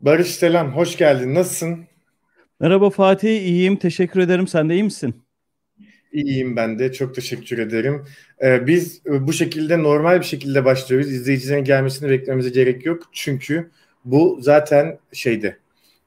Barış selam, hoş geldin. Nasılsın? Merhaba Fatih, iyiyim. Teşekkür ederim. Sen de iyi misin? İyiyim ben de. Çok teşekkür ederim. Ee, biz bu şekilde normal bir şekilde başlıyoruz. İzleyicilerin gelmesini beklememize gerek yok. Çünkü bu zaten şeyde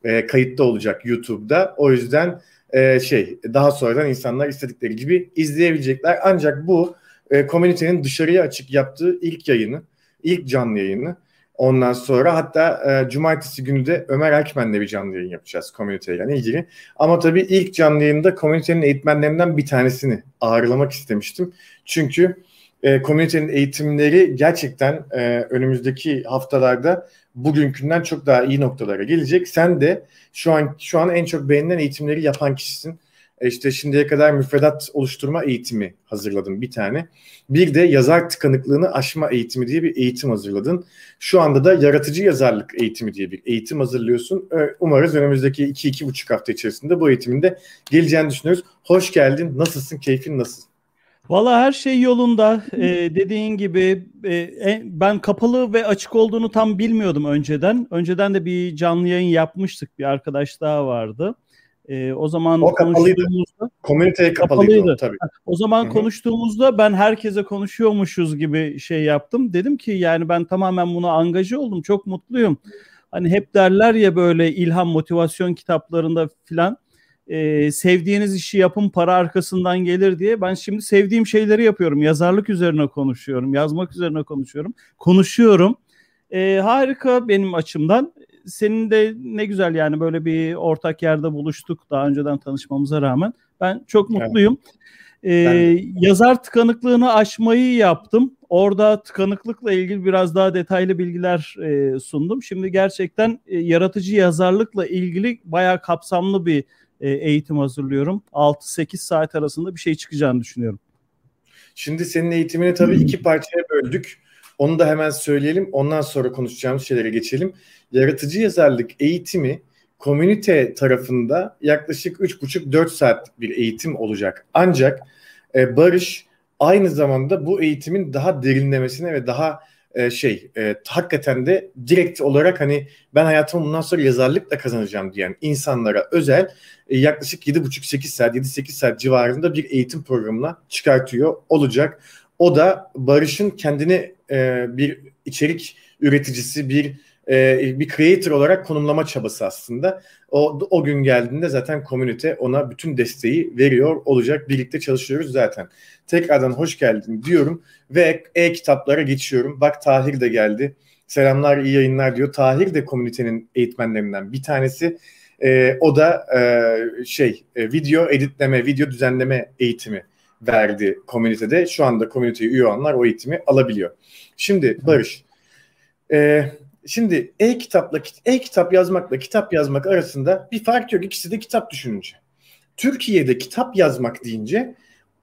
e, kayıtta olacak YouTube'da. O yüzden e, şey daha sonradan insanlar istedikleri gibi izleyebilecekler. Ancak bu e, komünitenin dışarıya açık yaptığı ilk yayını, ilk canlı yayını. Ondan sonra hatta e, cumartesi günü de Ömer Erkmen'le bir canlı yayın yapacağız komüniteyle ilgili. Ama tabii ilk canlı yayında komünitenin eğitmenlerinden bir tanesini ağırlamak istemiştim. Çünkü e, komünitenin eğitimleri gerçekten e, önümüzdeki haftalarda bugünkünden çok daha iyi noktalara gelecek. Sen de şu an şu an en çok beğenilen eğitimleri yapan kişisin. E, işte şimdiye kadar müfredat oluşturma eğitimi hazırladın bir tane. Bir de yazar tıkanıklığını aşma eğitimi diye bir eğitim hazırladın. Şu anda da yaratıcı yazarlık eğitimi diye bir eğitim hazırlıyorsun. Umarız önümüzdeki 2-2,5 hafta içerisinde bu eğitimin de geleceğini düşünüyoruz. Hoş geldin. Nasılsın? Keyfin nasıl? Valla her şey yolunda. Ee, dediğin gibi e, ben kapalı ve açık olduğunu tam bilmiyordum önceden. Önceden de bir canlı yayın yapmıştık. Bir arkadaş daha vardı. E, o zaman o konuştuğumuzda komüniteye kapalıydı, kapalıydı. O, tabii. O zaman Hı-hı. konuştuğumuzda ben herkese konuşuyormuşuz gibi şey yaptım. Dedim ki yani ben tamamen buna angaje oldum. Çok mutluyum. Hani hep derler ya böyle ilham motivasyon kitaplarında filan e, sevdiğiniz işi yapın para arkasından gelir diye ben şimdi sevdiğim şeyleri yapıyorum. Yazarlık üzerine konuşuyorum, yazmak üzerine konuşuyorum. Konuşuyorum. E, harika benim açımdan senin de ne güzel yani böyle bir ortak yerde buluştuk daha önceden tanışmamıza rağmen. Ben çok mutluyum. Evet. Ee, yazar tıkanıklığını aşmayı yaptım. Orada tıkanıklıkla ilgili biraz daha detaylı bilgiler e, sundum. Şimdi gerçekten e, yaratıcı yazarlıkla ilgili bayağı kapsamlı bir e, eğitim hazırlıyorum. 6-8 saat arasında bir şey çıkacağını düşünüyorum. Şimdi senin eğitimini tabii iki parçaya böldük. Onu da hemen söyleyelim. Ondan sonra konuşacağımız şeylere geçelim. Yaratıcı yazarlık eğitimi komünite tarafında yaklaşık 3,5-4 saatlik bir eğitim olacak. Ancak e, Barış aynı zamanda bu eğitimin daha derinlemesine ve daha e, şey e, hakikaten de direkt olarak hani ben hayatımı bundan sonra yazarlıkla kazanacağım diyen insanlara özel e, yaklaşık 7,5-8 saat 7-8 saat civarında bir eğitim programına çıkartıyor olacak. O da Barış'ın kendini e, bir içerik üreticisi, bir e, bir creator olarak konumlama çabası aslında. O, o gün geldiğinde zaten komünite ona bütün desteği veriyor olacak. Birlikte çalışıyoruz zaten. Tekrardan hoş geldin diyorum ve e-kitaplara geçiyorum. Bak Tahir de geldi. Selamlar, iyi yayınlar diyor. Tahir de komünitenin eğitmenlerinden bir tanesi. E, o da e, şey e, video editleme, video düzenleme eğitimi verdi komünitede. Şu anda komüniteye üye olanlar o eğitimi alabiliyor. Şimdi Barış, e, şimdi e-kitapla e-kitap yazmakla kitap yazmak arasında bir fark yok. İkisi de kitap düşününce. Türkiye'de kitap yazmak deyince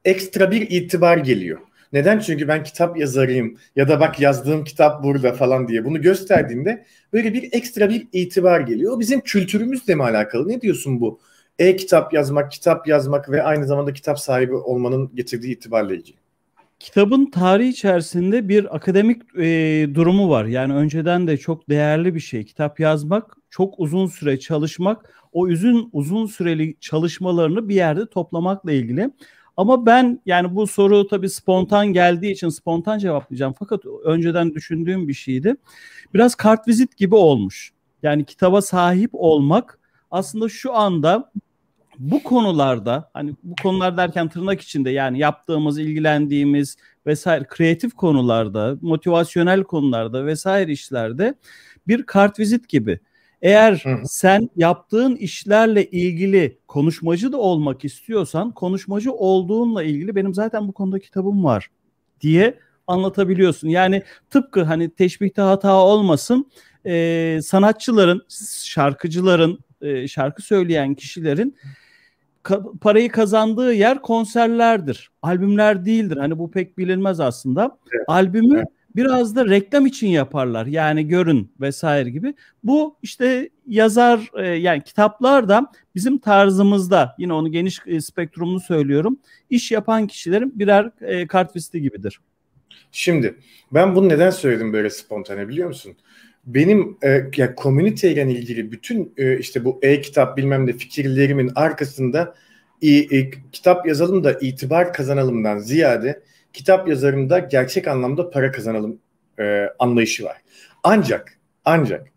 ekstra bir itibar geliyor. Neden? Çünkü ben kitap yazarıyım ya da bak yazdığım kitap burada falan diye bunu gösterdiğinde böyle bir ekstra bir itibar geliyor. Bizim kültürümüzle mi alakalı? Ne diyorsun bu? E-kitap yazmak, kitap yazmak ve aynı zamanda kitap sahibi olmanın getirdiği itibarla ilgili. Kitabın tarihi içerisinde bir akademik e, durumu var. Yani önceden de çok değerli bir şey. Kitap yazmak, çok uzun süre çalışmak, o uzun uzun süreli çalışmalarını bir yerde toplamakla ilgili. Ama ben yani bu soru tabii spontan geldiği için spontan cevaplayacağım. Fakat önceden düşündüğüm bir şeydi. Biraz kartvizit gibi olmuş. Yani kitaba sahip olmak aslında şu anda bu konularda hani bu konular derken tırnak içinde yani yaptığımız, ilgilendiğimiz vesaire kreatif konularda, motivasyonel konularda vesaire işlerde bir kartvizit gibi. Eğer hı sen yaptığın işlerle ilgili konuşmacı da olmak istiyorsan konuşmacı olduğunla ilgili benim zaten bu konuda kitabım var diye anlatabiliyorsun. Yani tıpkı hani teşbihte hata olmasın e, sanatçıların, şarkıcıların, e, şarkı söyleyen kişilerin ka- parayı kazandığı yer konserlerdir. Albümler değildir. Hani bu pek bilinmez aslında. Evet. Albümü evet. biraz da reklam için yaparlar. Yani görün vesaire gibi. Bu işte yazar e, yani kitaplar da bizim tarzımızda yine onu geniş e, spektrumlu söylüyorum. İş yapan kişilerin birer e, kartvisti gibidir. Şimdi ben bunu neden söyledim böyle spontane biliyor musun? Benim e, ya komüniteyle ilgili bütün e, işte bu e-kitap bilmem ne fikirlerimin arkasında e, e, kitap yazalım da itibar kazanalımdan ziyade kitap yazarında gerçek anlamda para kazanalım e, anlayışı var. Ancak ancak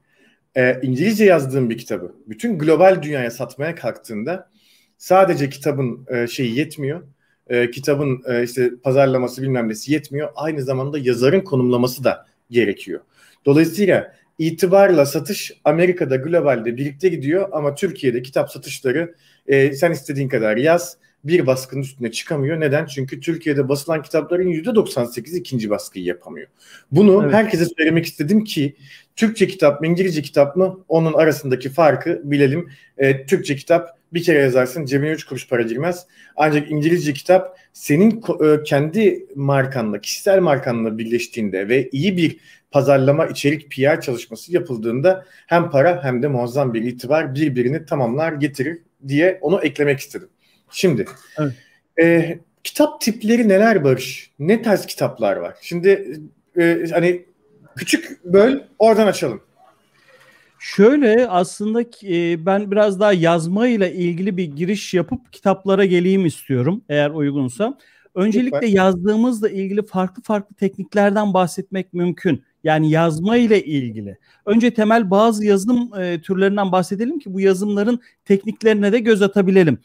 e, İngilizce yazdığım bir kitabı bütün global dünyaya satmaya kalktığında sadece kitabın e, şeyi yetmiyor. E, kitabın e, işte pazarlaması bilmem nesi yetmiyor. Aynı zamanda yazarın konumlaması da gerekiyor. Dolayısıyla itibarla satış Amerika'da globalde birlikte gidiyor ama Türkiye'de kitap satışları e, sen istediğin kadar yaz bir baskının üstüne çıkamıyor. Neden? Çünkü Türkiye'de basılan kitapların %98'i ikinci baskıyı yapamıyor. Bunu evet. herkese söylemek istedim ki Türkçe kitap mı İngilizce kitap mı onun arasındaki farkı bilelim. E, Türkçe kitap bir kere yazarsın cebine 3 kuruş para girmez. Ancak İngilizce kitap senin e, kendi markanla, kişisel markanla birleştiğinde ve iyi bir pazarlama, içerik, PR çalışması yapıldığında hem para hem de muazzam bir itibar birbirini tamamlar getirir diye onu eklemek istedim. Şimdi evet. e, kitap tipleri neler Barış? Ne tarz kitaplar var? Şimdi e, hani küçük böl oradan açalım. Şöyle aslında e, ben biraz daha yazma ile ilgili bir giriş yapıp kitaplara geleyim istiyorum eğer uygunsa. Öncelikle yazdığımızla ilgili farklı farklı tekniklerden bahsetmek mümkün. Yani yazma ile ilgili. Önce temel bazı yazım e, türlerinden bahsedelim ki bu yazımların tekniklerine de göz atabilelim.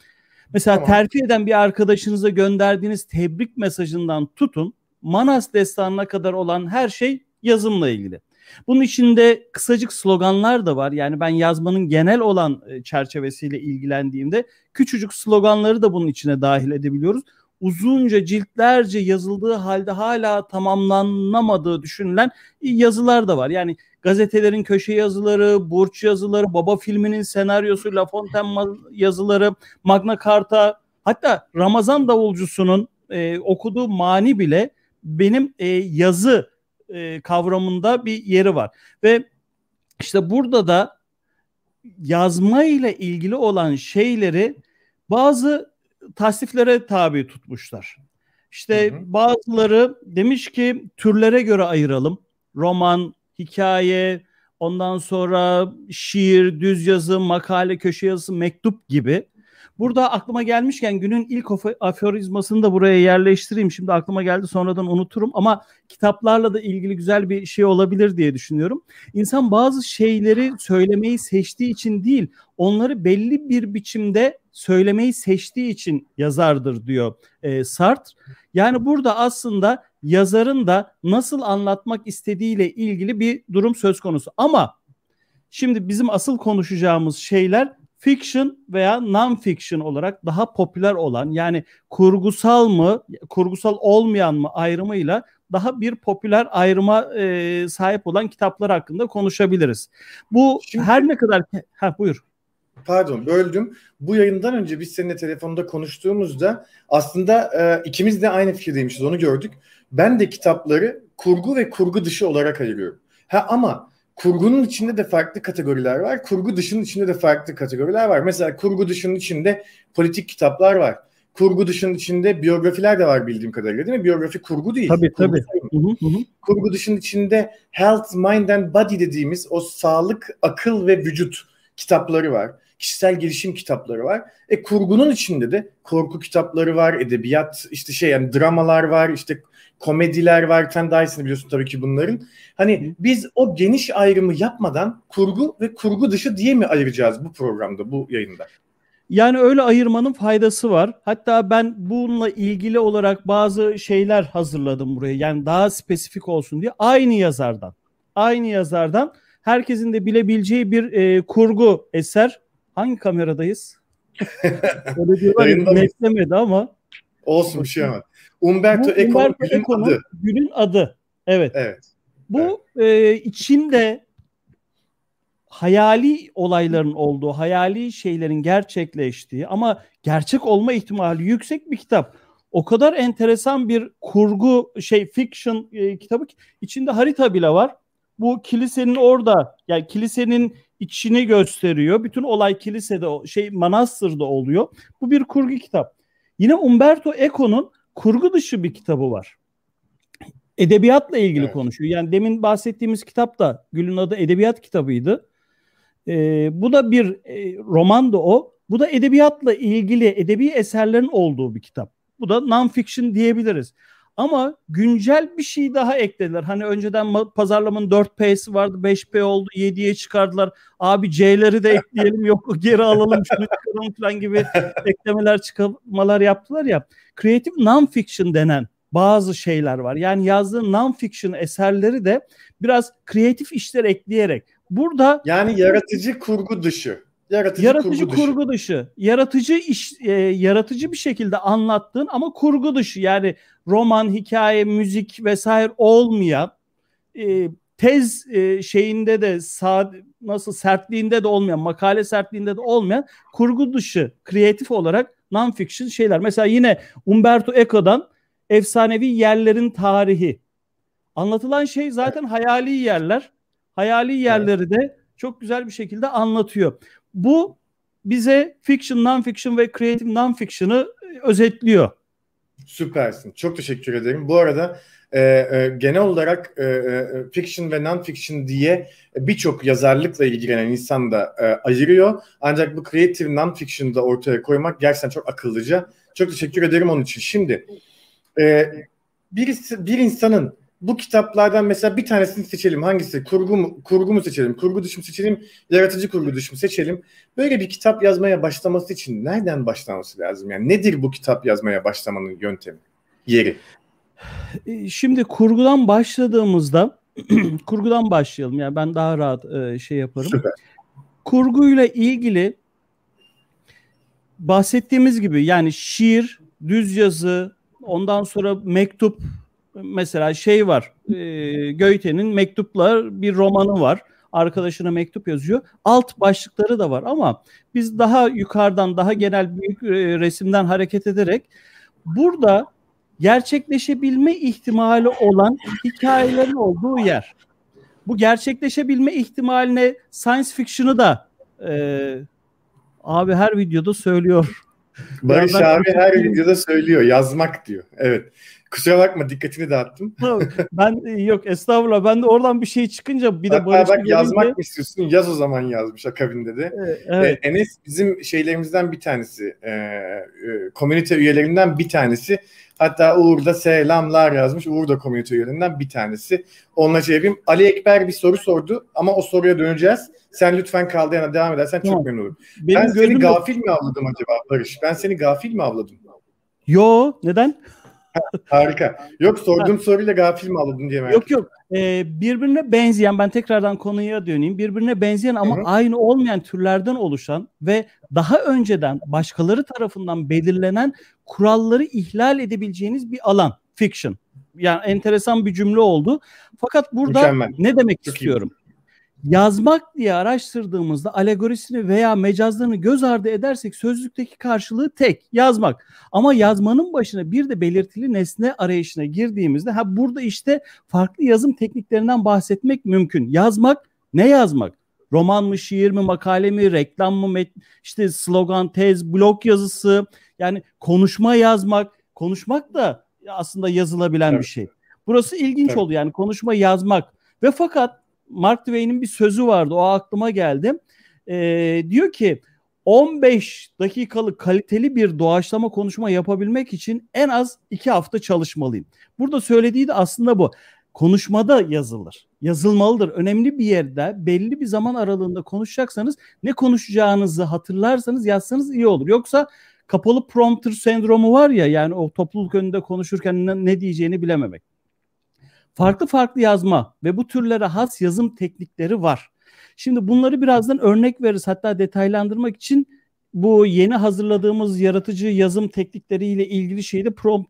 Mesela tamam. terfi eden bir arkadaşınıza gönderdiğiniz tebrik mesajından tutun Manas destanına kadar olan her şey yazımla ilgili. Bunun içinde kısacık sloganlar da var. Yani ben yazmanın genel olan e, çerçevesiyle ilgilendiğimde küçücük sloganları da bunun içine dahil edebiliyoruz. Uzunca ciltlerce yazıldığı halde hala tamamlanamadığı düşünülen yazılar da var. Yani gazetelerin köşe yazıları, Burç yazıları, Baba filminin senaryosu, La Fontaine yazıları, Magna Carta, hatta Ramazan davulcusunun e, okuduğu mani bile benim e, yazı e, kavramında bir yeri var. Ve işte burada da yazma ile ilgili olan şeyleri bazı tasniflere tabi tutmuşlar. İşte hı hı. bazıları demiş ki türlere göre ayıralım. Roman, hikaye, ondan sonra şiir, düz yazı, makale, köşe yazısı, mektup gibi. Burada aklıma gelmişken günün ilk aforizmasını da buraya yerleştireyim. Şimdi aklıma geldi sonradan unuturum ama kitaplarla da ilgili güzel bir şey olabilir diye düşünüyorum. İnsan bazı şeyleri söylemeyi seçtiği için değil, onları belli bir biçimde söylemeyi seçtiği için yazardır diyor e, Sartre. Yani burada aslında yazarın da nasıl anlatmak istediğiyle ilgili bir durum söz konusu. Ama şimdi bizim asıl konuşacağımız şeyler fiction veya non-fiction olarak daha popüler olan yani kurgusal mı, kurgusal olmayan mı ayrımıyla daha bir popüler ayrıma e, sahip olan kitaplar hakkında konuşabiliriz. Bu Şimdi, her ne kadar ha buyur. Pardon böldüm. Bu yayından önce biz seninle telefonda konuştuğumuzda aslında e, ikimiz de aynı fikirdeymişiz onu gördük. Ben de kitapları kurgu ve kurgu dışı olarak ayırıyorum. Ha ama kurgunun içinde de farklı kategoriler var. Kurgu dışının içinde de farklı kategoriler var. Mesela kurgu dışının içinde politik kitaplar var. Kurgu dışının içinde biyografiler de var bildiğim kadarıyla değil mi? Biyografi kurgu değil. Tabii kurgu tabii. Hı hı. Kurgu dışının içinde health, mind and body dediğimiz o sağlık, akıl ve vücut kitapları var. Kişisel gelişim kitapları var. E kurgunun içinde de korku kitapları var, edebiyat işte şey yani dramalar var, işte komediler var. Sen daha iyisini biliyorsun tabii ki bunların. Hani biz o geniş ayrımı yapmadan kurgu ve kurgu dışı diye mi ayıracağız bu programda, bu yayında? Yani öyle ayırmanın faydası var. Hatta ben bununla ilgili olarak bazı şeyler hazırladım buraya. Yani daha spesifik olsun diye. Aynı yazardan. Aynı yazardan herkesin de bilebileceği bir e, kurgu eser. Hangi kameradayız? Öyle diyorlar netlemedi ama. Olsun bir şey ama. Umberto, Bu, Eco Umberto günün Eco'nun adı. Günün adı. Evet. Evet. Bu evet. E, içinde hayali olayların olduğu, hayali şeylerin gerçekleştiği ama gerçek olma ihtimali yüksek bir kitap. O kadar enteresan bir kurgu şey fiction e, kitabı ki içinde harita bile var. Bu kilisenin orada yani kilisenin içini gösteriyor. Bütün olay kilisede şey manastırda oluyor. Bu bir kurgu kitap. Yine Umberto Eco'nun kurgu dışı bir kitabı var. edebiyatla ilgili evet. konuşuyor. Yani demin bahsettiğimiz kitap da Gül'ün adı edebiyat kitabıydı. E, bu da bir e, roman da o. Bu da edebiyatla ilgili edebi eserlerin olduğu bir kitap. Bu da non-fiction diyebiliriz. Ama güncel bir şey daha eklediler. Hani önceden pazarlamanın 4P'si vardı 5P oldu 7'ye çıkardılar. Abi C'leri de ekleyelim yok geri alalım şunu çıkaralım falan gibi eklemeler çıkarmalar yaptılar ya. Creative non-fiction denen bazı şeyler var. Yani yazdığı non-fiction eserleri de biraz kreatif işler ekleyerek. Burada yani yaratıcı kurgu dışı. Yaratıcı, yaratıcı kurgu, kurgu dışı. dışı. Yaratıcı iş e, yaratıcı bir şekilde anlattığın ama kurgu dışı. Yani roman, hikaye, müzik vesaire olmayan e, tez e, şeyinde de sağ, nasıl sertliğinde de olmayan, makale sertliğinde de olmayan kurgu dışı kreatif olarak non-fiction şeyler. Mesela yine Umberto Eco'dan efsanevi yerlerin tarihi. Anlatılan şey zaten hayali yerler. Hayali yerleri de çok güzel bir şekilde anlatıyor. Bu bize fiction, non-fiction ve creative non-fiction'ı özetliyor. Süpersin. Çok teşekkür ederim. Bu arada e, e, genel olarak e, e, fiction ve non-fiction diye birçok yazarlıkla ilgilenen insan da e, ayırıyor. Ancak bu creative non-fiction'ı da ortaya koymak gerçekten çok akıllıca. Çok teşekkür ederim onun için. Şimdi e, bir, bir insanın bu kitaplardan mesela bir tanesini seçelim. Hangisi? Kurgu mu, kurgu mu seçelim? Kurgu dışı mı seçelim? Yaratıcı kurgu dışı mı seçelim? Böyle bir kitap yazmaya başlaması için nereden başlaması lazım? Yani nedir bu kitap yazmaya başlamanın yöntemi, yeri? E, şimdi kurgudan başladığımızda kurgudan başlayalım. Yani ben daha rahat e, şey yaparım. Süper. Kurguyla ilgili bahsettiğimiz gibi yani şiir, düz yazı, ondan sonra mektup, mesela şey var. E, Goethe'nin mektuplar bir romanı var. Arkadaşına mektup yazıyor. Alt başlıkları da var ama biz daha yukarıdan daha genel büyük e, resimden hareket ederek burada gerçekleşebilme ihtimali olan hikayelerin olduğu yer. Bu gerçekleşebilme ihtimaline science fiction'ı da e, abi her videoda söylüyor. Barış abi her videoda söylüyor yazmak diyor. Evet. Kusura bakma dikkatini dağıttım. ben yok estağfurullah ben de oradan bir şey çıkınca bir de Barış bak yazmak mı istiyorsun yaz o zaman yazmış akabinde de. Evet. Ee, Enes bizim şeylerimizden bir tanesi. E, e, komünite üyelerinden bir tanesi. Hatta Uğur da selamlar yazmış. Uğur da komünite üyelerinden bir tanesi. Onunla yapayım. Ali Ekber bir soru sordu ama o soruya döneceğiz. Sen lütfen kaldı yana devam edersen tamam. çok memnun olurum. Benim ben seni gafil yok. mi avladım acaba Barış? Ben seni gafil mi avladım? Yo neden? Harika. Yok sorduğum soruyla gafil mi alındın diye merak Yok yok. Ee, birbirine benzeyen ben tekrardan konuya döneyim. Birbirine benzeyen ama Hı-hı. aynı olmayan türlerden oluşan ve daha önceden başkaları tarafından belirlenen kuralları ihlal edebileceğiniz bir alan. Fiction. Yani enteresan bir cümle oldu. Fakat burada Mükemmel. ne demek Çok istiyorum? Iyi yazmak diye araştırdığımızda alegorisini veya mecazlarını göz ardı edersek sözlükteki karşılığı tek yazmak. Ama yazmanın başına bir de belirtili nesne arayışına girdiğimizde ha burada işte farklı yazım tekniklerinden bahsetmek mümkün. Yazmak ne yazmak? Roman mı, şiir mi, makale mi, reklam mı, met- işte slogan, tez, blog yazısı yani konuşma yazmak. Konuşmak da aslında yazılabilen evet. bir şey. Burası ilginç evet. oldu yani konuşma yazmak ve fakat Mark Twain'in bir sözü vardı. O aklıma geldi. E, diyor ki 15 dakikalık kaliteli bir doğaçlama konuşma yapabilmek için en az 2 hafta çalışmalıyım. Burada söylediği de aslında bu. Konuşmada yazılır. Yazılmalıdır. Önemli bir yerde belli bir zaman aralığında konuşacaksanız ne konuşacağınızı hatırlarsanız yazsanız iyi olur. Yoksa kapalı prompter sendromu var ya yani o topluluk önünde konuşurken ne, diyeceğini bilememek. Farklı farklı yazma ve bu türlere has yazım teknikleri var. Şimdi bunları birazdan örnek veririz. Hatta detaylandırmak için bu yeni hazırladığımız yaratıcı yazım teknikleriyle ilgili şeyi de pro,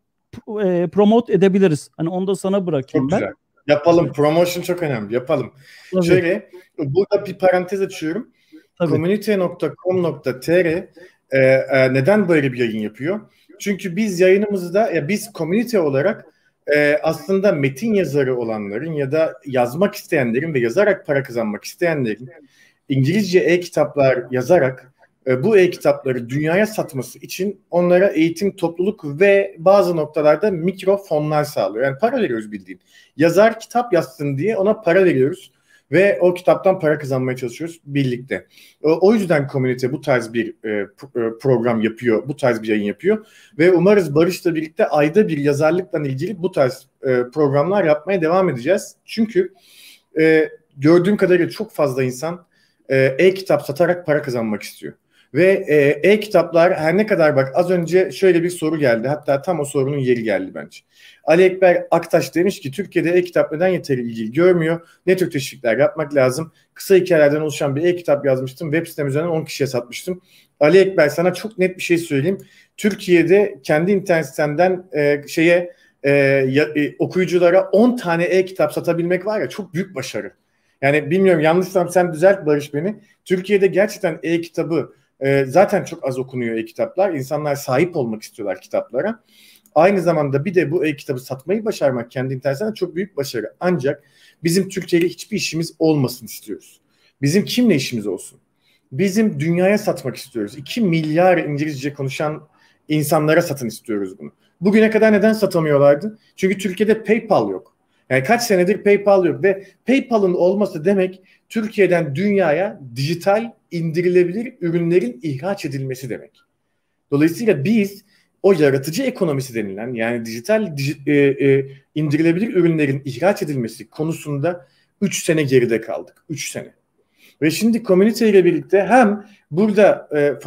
e, promote edebiliriz. Hani onu da sana bırakayım çok ben. Güzel. Yapalım. Promotion çok önemli. Yapalım. Tabii. Şöyle burada bir parantez açıyorum. Community.com.tr e, e, neden böyle bir yayın yapıyor? Çünkü biz yayınımızda ya biz komünite olarak e, aslında metin yazarı olanların ya da yazmak isteyenlerin ve yazarak para kazanmak isteyenlerin İngilizce e-kitaplar yazarak e, bu e-kitapları dünyaya satması için onlara eğitim, topluluk ve bazı noktalarda mikro fonlar sağlıyor. Yani para veriyoruz bildiğin. Yazar kitap yazsın diye ona para veriyoruz ve o kitaptan para kazanmaya çalışıyoruz birlikte. O yüzden komünite bu tarz bir e, e, program yapıyor, bu tarz bir yayın yapıyor ve umarız Barış'la birlikte ayda bir yazarlıkla ilgili bu tarz programlar yapmaya devam edeceğiz. Çünkü gördüğüm kadarıyla çok fazla insan e-kitap satarak para kazanmak istiyor. Ve e, e-kitaplar her ne kadar bak az önce şöyle bir soru geldi. Hatta tam o sorunun yeri geldi bence. Ali Ekber Aktaş demiş ki Türkiye'de e-kitap neden yeteri ilgi görmüyor? Ne tür teşvikler yapmak lazım? Kısa hikayelerden oluşan bir e-kitap yazmıştım. Web sitem üzerinden 10 kişiye satmıştım. Ali Ekber sana çok net bir şey söyleyeyim. Türkiye'de kendi internet sitemden e, şeye e, ya, e, okuyuculara 10 tane e-kitap satabilmek var ya çok büyük başarı. Yani bilmiyorum yanlışsam sen düzelt Barış beni. Türkiye'de gerçekten e-kitabı e, zaten çok az okunuyor e-kitaplar. İnsanlar sahip olmak istiyorlar kitaplara. Aynı zamanda bir de bu e-kitabı satmayı başarmak kendi internetten çok büyük başarı. Ancak bizim Türkiye'yle hiçbir işimiz olmasın istiyoruz. Bizim kimle işimiz olsun? Bizim dünyaya satmak istiyoruz. 2 milyar İngilizce konuşan insanlara satın istiyoruz bunu. Bugüne kadar neden satamıyorlardı? Çünkü Türkiye'de PayPal yok. Yani kaç senedir PayPal yok ve PayPal'ın olması demek Türkiye'den dünyaya dijital indirilebilir ürünlerin ihraç edilmesi demek. Dolayısıyla biz o yaratıcı ekonomisi denilen yani dijital dij, e, e, indirilebilir ürünlerin ihraç edilmesi konusunda 3 sene geride kaldık. 3 sene. Ve şimdi komünite ile birlikte hem burada e, e,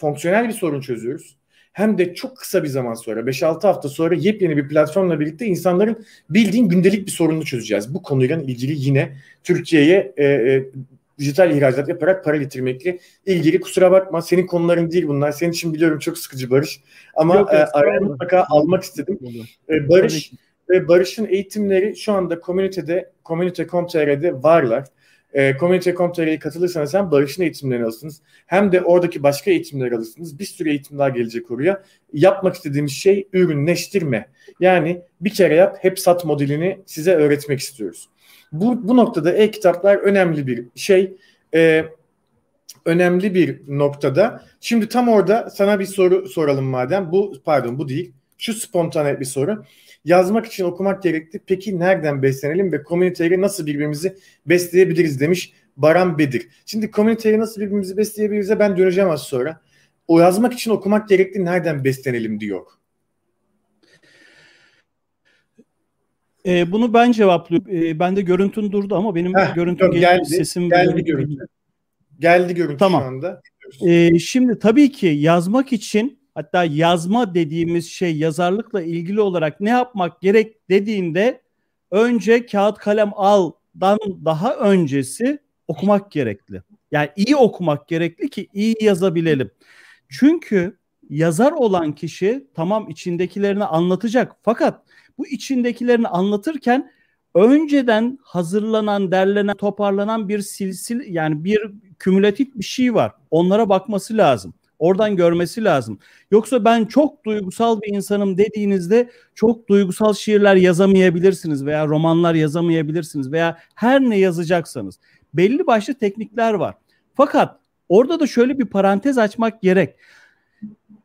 fonksiyonel bir sorun çözüyoruz hem de çok kısa bir zaman sonra 5-6 hafta sonra yepyeni bir platformla birlikte insanların bildiğin gündelik bir sorununu çözeceğiz. Bu konuyla ilgili yine Türkiye'ye e, e, dijital ihracat yaparak para getirmekle ilgili kusura bakma senin konuların değil bunlar. Senin için biliyorum çok sıkıcı Barış. Ama Yok, e, araya mutlaka almak istedim. E, Barış ve Barış'ın eğitimleri şu anda komünitede, komünite.com.tr'de varlar. E, komünite.com.tr'ye katılırsanız hem Barış'ın eğitimlerini alırsınız hem de oradaki başka eğitimleri alırsınız. Bir sürü eğitim daha gelecek oraya. Yapmak istediğimiz şey ürünleştirme. Yani bir kere yap hep sat modelini size öğretmek istiyoruz. Bu, bu noktada e-kitaplar önemli bir şey. E, önemli bir noktada. Şimdi tam orada sana bir soru soralım madem. Bu pardon bu değil. Şu spontane bir soru. Yazmak için okumak gerekti. Peki nereden beslenelim ve komüniteyle nasıl birbirimizi besleyebiliriz demiş Baran Bedir. Şimdi komüniteyle nasıl birbirimizi besleyebiliriz ben döneceğim az sonra. O yazmak için okumak gerekti nereden beslenelim diyor. E, bunu ben cevaplıyorum. E, bende görüntün durdu ama benim Heh, görüntüm geldi, geldi, sesim geldi görüntü. Geldi görüntü tamam. şu anda. E, şimdi tabii ki yazmak için hatta yazma dediğimiz şey yazarlıkla ilgili olarak ne yapmak gerek dediğinde önce kağıt kalem aldan daha öncesi okumak gerekli. Yani iyi okumak gerekli ki iyi yazabilelim. Çünkü yazar olan kişi tamam içindekilerini anlatacak fakat bu içindekilerini anlatırken önceden hazırlanan, derlenen, toparlanan bir silsil yani bir kümülatif bir şey var. Onlara bakması lazım. Oradan görmesi lazım. Yoksa ben çok duygusal bir insanım dediğinizde çok duygusal şiirler yazamayabilirsiniz veya romanlar yazamayabilirsiniz veya her ne yazacaksanız. Belli başlı teknikler var. Fakat orada da şöyle bir parantez açmak gerek.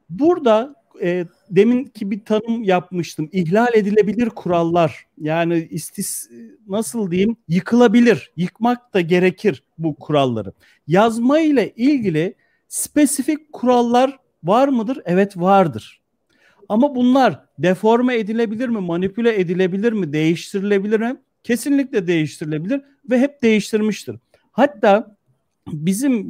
Burada e, demin ki bir tanım yapmıştım. İhlal edilebilir kurallar. Yani istis nasıl diyeyim? Yıkılabilir. Yıkmak da gerekir bu kuralları. Yazma ile ilgili spesifik kurallar var mıdır? Evet vardır. Ama bunlar deforme edilebilir mi? Manipüle edilebilir mi? Değiştirilebilir mi? Kesinlikle değiştirilebilir ve hep değiştirmiştir. Hatta bizim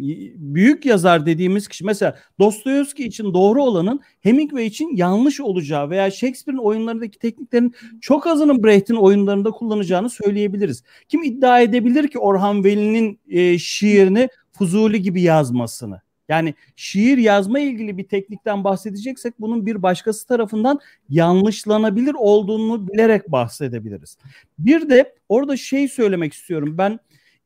büyük yazar dediğimiz kişi mesela Dostoyevski için doğru olanın Hemingway için yanlış olacağı veya Shakespeare'in oyunlarındaki tekniklerin çok azının Brecht'in oyunlarında kullanacağını söyleyebiliriz. Kim iddia edebilir ki Orhan Veli'nin e, şiirini Fuzuli gibi yazmasını? Yani şiir yazma ilgili bir teknikten bahsedeceksek bunun bir başkası tarafından yanlışlanabilir olduğunu bilerek bahsedebiliriz. Bir de orada şey söylemek istiyorum. Ben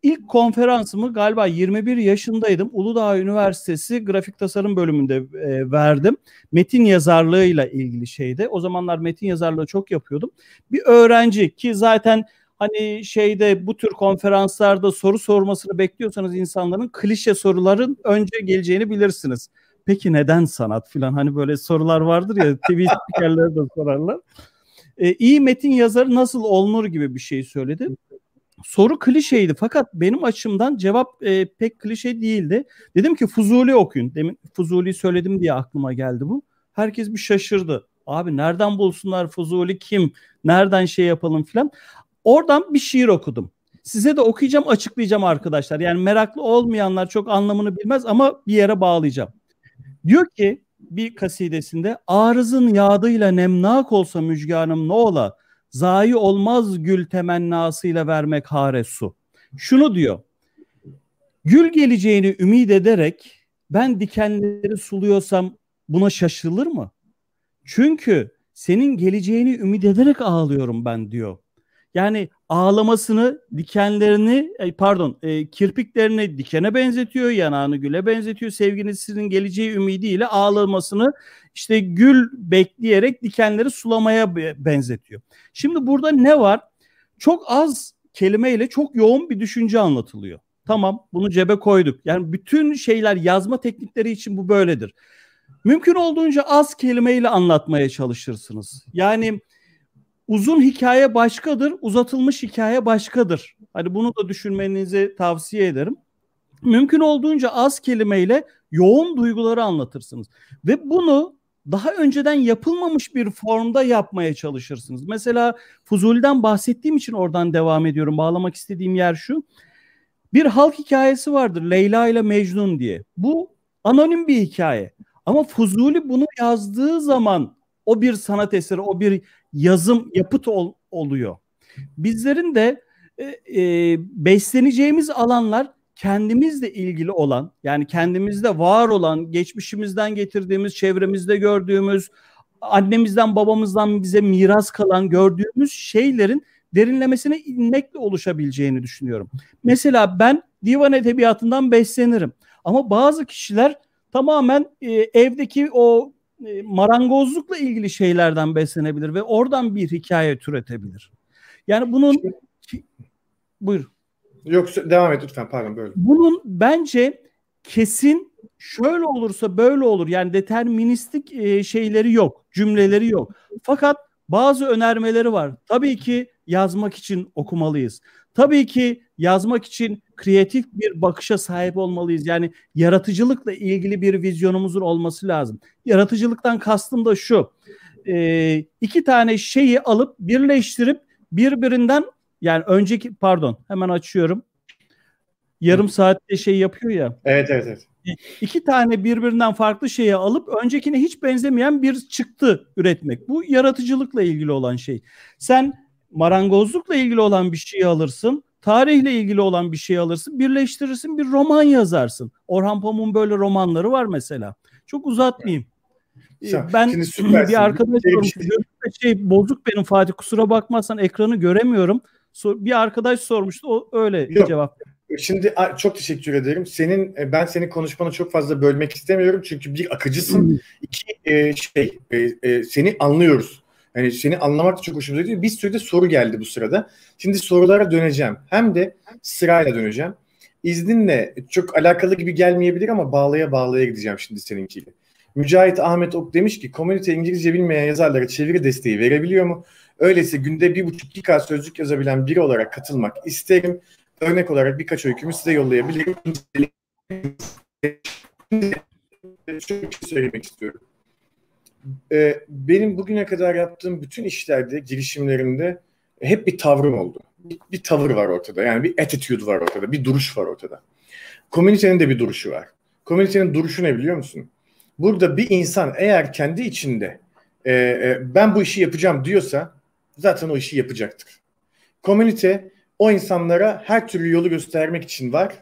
İlk konferansımı galiba 21 yaşındaydım. Uludağ Üniversitesi Grafik Tasarım bölümünde e, verdim. Metin yazarlığıyla ilgili şeyde. O zamanlar metin yazarlığı çok yapıyordum. Bir öğrenci ki zaten hani şeyde bu tür konferanslarda soru sormasını bekliyorsanız insanların klişe soruların önce geleceğini bilirsiniz. Peki neden sanat filan hani böyle sorular vardır ya TV spikerleri de sorarlar. E, iyi metin yazarı nasıl olunur gibi bir şey söyledi. Soru klişeydi fakat benim açımdan cevap e, pek klişe değildi. Dedim ki Fuzuli okuyun. Demin Fuzuli söyledim diye aklıma geldi bu. Herkes bir şaşırdı. Abi nereden bulsunlar Fuzuli kim? Nereden şey yapalım filan. Oradan bir şiir okudum. Size de okuyacağım, açıklayacağım arkadaşlar. Yani meraklı olmayanlar çok anlamını bilmez ama bir yere bağlayacağım. Diyor ki bir kasidesinde arızın yağdıyla nemnak olsa müjganım ne ola zayi olmaz gül temennasıyla vermek hare su. Şunu diyor. Gül geleceğini ümit ederek ben dikenleri suluyorsam buna şaşılır mı? Çünkü senin geleceğini ümit ederek ağlıyorum ben diyor. Yani ağlamasını, dikenlerini, pardon, e, kirpiklerini dikene benzetiyor, yanağını güle benzetiyor. Sevgilisinin geleceği ümidiyle ağlamasını işte gül bekleyerek dikenleri sulamaya benzetiyor. Şimdi burada ne var? Çok az kelimeyle çok yoğun bir düşünce anlatılıyor. Tamam, bunu cebe koyduk. Yani bütün şeyler yazma teknikleri için bu böyledir. Mümkün olduğunca az kelimeyle anlatmaya çalışırsınız. Yani uzun hikaye başkadır, uzatılmış hikaye başkadır. Hani bunu da düşünmenizi tavsiye ederim. Mümkün olduğunca az kelimeyle yoğun duyguları anlatırsınız. Ve bunu daha önceden yapılmamış bir formda yapmaya çalışırsınız. Mesela Fuzuli'den bahsettiğim için oradan devam ediyorum. Bağlamak istediğim yer şu. Bir halk hikayesi vardır Leyla ile Mecnun diye. Bu anonim bir hikaye. Ama Fuzuli bunu yazdığı zaman o bir sanat eseri, o bir yazım yapıt ol, oluyor. Bizlerin de e, e, besleneceğimiz alanlar kendimizle ilgili olan yani kendimizde var olan geçmişimizden getirdiğimiz çevremizde gördüğümüz annemizden babamızdan bize miras kalan gördüğümüz şeylerin derinlemesine inmekle oluşabileceğini düşünüyorum. Mesela ben divan edebiyatından beslenirim ama bazı kişiler tamamen e, evdeki o marangozlukla ilgili şeylerden beslenebilir ve oradan bir hikaye türetebilir. Yani bunun buyur. Yok devam et lütfen pardon böyle. Bunun bence kesin şöyle olursa böyle olur. Yani deterministik e, şeyleri yok, cümleleri yok. Fakat bazı önermeleri var. Tabii ki yazmak için okumalıyız. Tabii ki yazmak için kreatif bir bakışa sahip olmalıyız. Yani yaratıcılıkla ilgili bir vizyonumuzun olması lazım. Yaratıcılıktan kastım da şu. E, iki tane şeyi alıp birleştirip birbirinden yani önceki pardon hemen açıyorum. Yarım saatte şey yapıyor ya. Evet evet evet. İki tane birbirinden farklı şeyi alıp öncekine hiç benzemeyen bir çıktı üretmek. Bu yaratıcılıkla ilgili olan şey. Sen marangozlukla ilgili olan bir şeyi alırsın tarihle ilgili olan bir şey alırsın, birleştirirsin, bir roman yazarsın. Orhan Pamuk'un böyle romanları var mesela. Çok uzatmayayım. Sen, ben bir arkadaş sormuş. Şey bozuk benim Fatih kusura bakmazsan ekranı göremiyorum. Bir arkadaş sormuştu o öyle Yok. cevap. Şimdi çok teşekkür ederim. Senin e, ben senin konuşmanı çok fazla bölmek istemiyorum çünkü bir akıcısın. iki e, şey e, seni anlıyoruz. Hani seni anlamak da çok hoşumuza gidiyor. Bir sürü de soru geldi bu sırada. Şimdi sorulara döneceğim. Hem de sırayla döneceğim. İzninle çok alakalı gibi gelmeyebilir ama bağlaya bağlaya gideceğim şimdi seninkiyle. Mücahit Ahmet Ok demiş ki komünite İngilizce bilmeyen yazarlara çeviri desteği verebiliyor mu? Öyleyse günde bir buçuk iki k sözlük yazabilen biri olarak katılmak isterim. Örnek olarak birkaç öykümü size yollayabilirim. Bir şey söylemek istiyorum e, benim bugüne kadar yaptığım bütün işlerde, girişimlerimde hep bir tavrım oldu. Bir, bir tavır var ortada. Yani bir attitude var ortada. Bir duruş var ortada. Komünitenin de bir duruşu var. Komünitenin duruşu ne biliyor musun? Burada bir insan eğer kendi içinde e, e, ben bu işi yapacağım diyorsa zaten o işi yapacaktır. Komünite o insanlara her türlü yolu göstermek için var.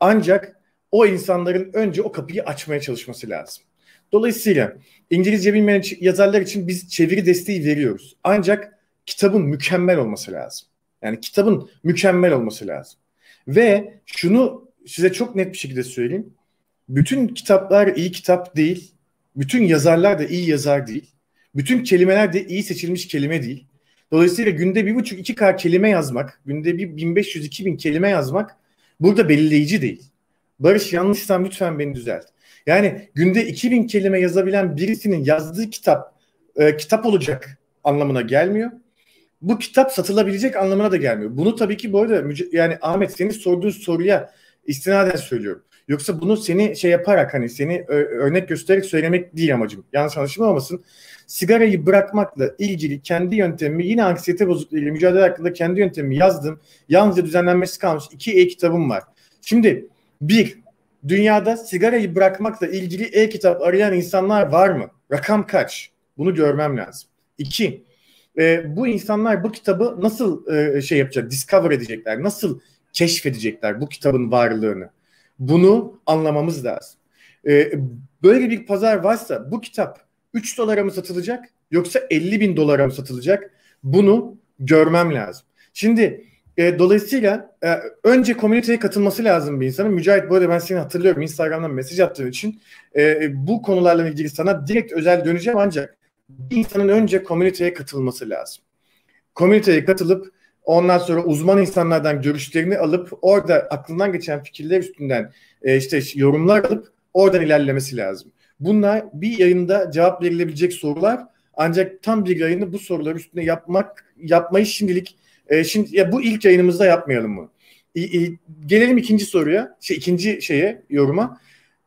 Ancak o insanların önce o kapıyı açmaya çalışması lazım. Dolayısıyla İngilizce bilmeyen yazarlar için biz çeviri desteği veriyoruz. Ancak kitabın mükemmel olması lazım. Yani kitabın mükemmel olması lazım. Ve şunu size çok net bir şekilde söyleyeyim. Bütün kitaplar iyi kitap değil. Bütün yazarlar da iyi yazar değil. Bütün kelimeler de iyi seçilmiş kelime değil. Dolayısıyla günde bir buçuk iki k kelime yazmak, günde bir 1500-2000 kelime yazmak burada belirleyici değil. Barış yanlışsam lütfen beni düzelt. Yani günde 2000 kelime yazabilen birisinin yazdığı kitap e, kitap olacak anlamına gelmiyor. Bu kitap satılabilecek anlamına da gelmiyor. Bunu tabii ki bu arada yani Ahmet senin sorduğun soruya istinaden söylüyorum. Yoksa bunu seni şey yaparak hani seni örnek göstererek söylemek değil amacım. Yanlış anlaşılma olmasın. Sigarayı bırakmakla ilgili kendi yöntemimi yine anksiyete bozukluğuyla mücadele hakkında kendi yöntemimi yazdım. Yalnızca düzenlenmesi kalmış iki e-kitabım var. Şimdi bir, dünyada sigarayı bırakmakla ilgili e-kitap arayan insanlar var mı? Rakam kaç? Bunu görmem lazım. İki, e, bu insanlar bu kitabı nasıl e, şey yapacak, discover edecekler, nasıl keşfedecekler bu kitabın varlığını? Bunu anlamamız lazım. E, böyle bir pazar varsa bu kitap 3 dolara mı satılacak yoksa 50 bin dolara mı satılacak? Bunu görmem lazım. Şimdi e, dolayısıyla e, önce komüniteye katılması lazım bir insanın. Mücahit bu arada ben seni hatırlıyorum Instagram'dan mesaj attığın için. E, bu konularla ilgili sana direkt özel döneceğim ancak bir insanın önce komüniteye katılması lazım. Komüniteye katılıp ondan sonra uzman insanlardan görüşlerini alıp orada aklından geçen fikirler üstünden e, işte yorumlar alıp oradan ilerlemesi lazım. Bunlar bir yayında cevap verilebilecek sorular ancak tam bir yayını bu sorular üstüne yapmak yapmayı şimdilik e, şimdi ya bu ilk yayınımızda yapmayalım mı? E, e, gelelim ikinci soruya, şey ikinci şeye yoruma.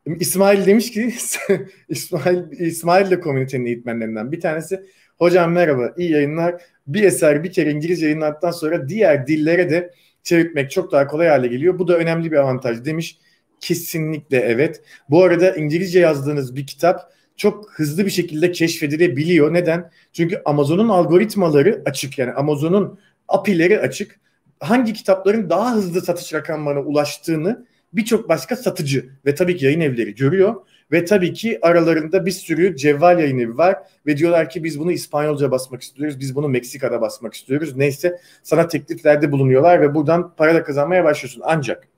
İsmail demiş ki İsmail İsmail de komünitenin eğitmenlerinden bir tanesi. Hocam merhaba, iyi yayınlar. Bir eser bir kere İngilizce yayınlandıktan sonra diğer dillere de çevirmek çok daha kolay hale geliyor. Bu da önemli bir avantaj demiş. Kesinlikle evet. Bu arada İngilizce yazdığınız bir kitap çok hızlı bir şekilde keşfedilebiliyor. Neden? Çünkü Amazon'un algoritmaları açık. Yani Amazon'un API'leri açık. Hangi kitapların daha hızlı satış rakamlarına ulaştığını birçok başka satıcı ve tabii ki yayın evleri görüyor. Ve tabii ki aralarında bir sürü cevval yayın evi var ve diyorlar ki biz bunu İspanyolca basmak istiyoruz, biz bunu Meksika'da basmak istiyoruz. Neyse sana tekliflerde bulunuyorlar ve buradan para da kazanmaya başlıyorsun. Ancak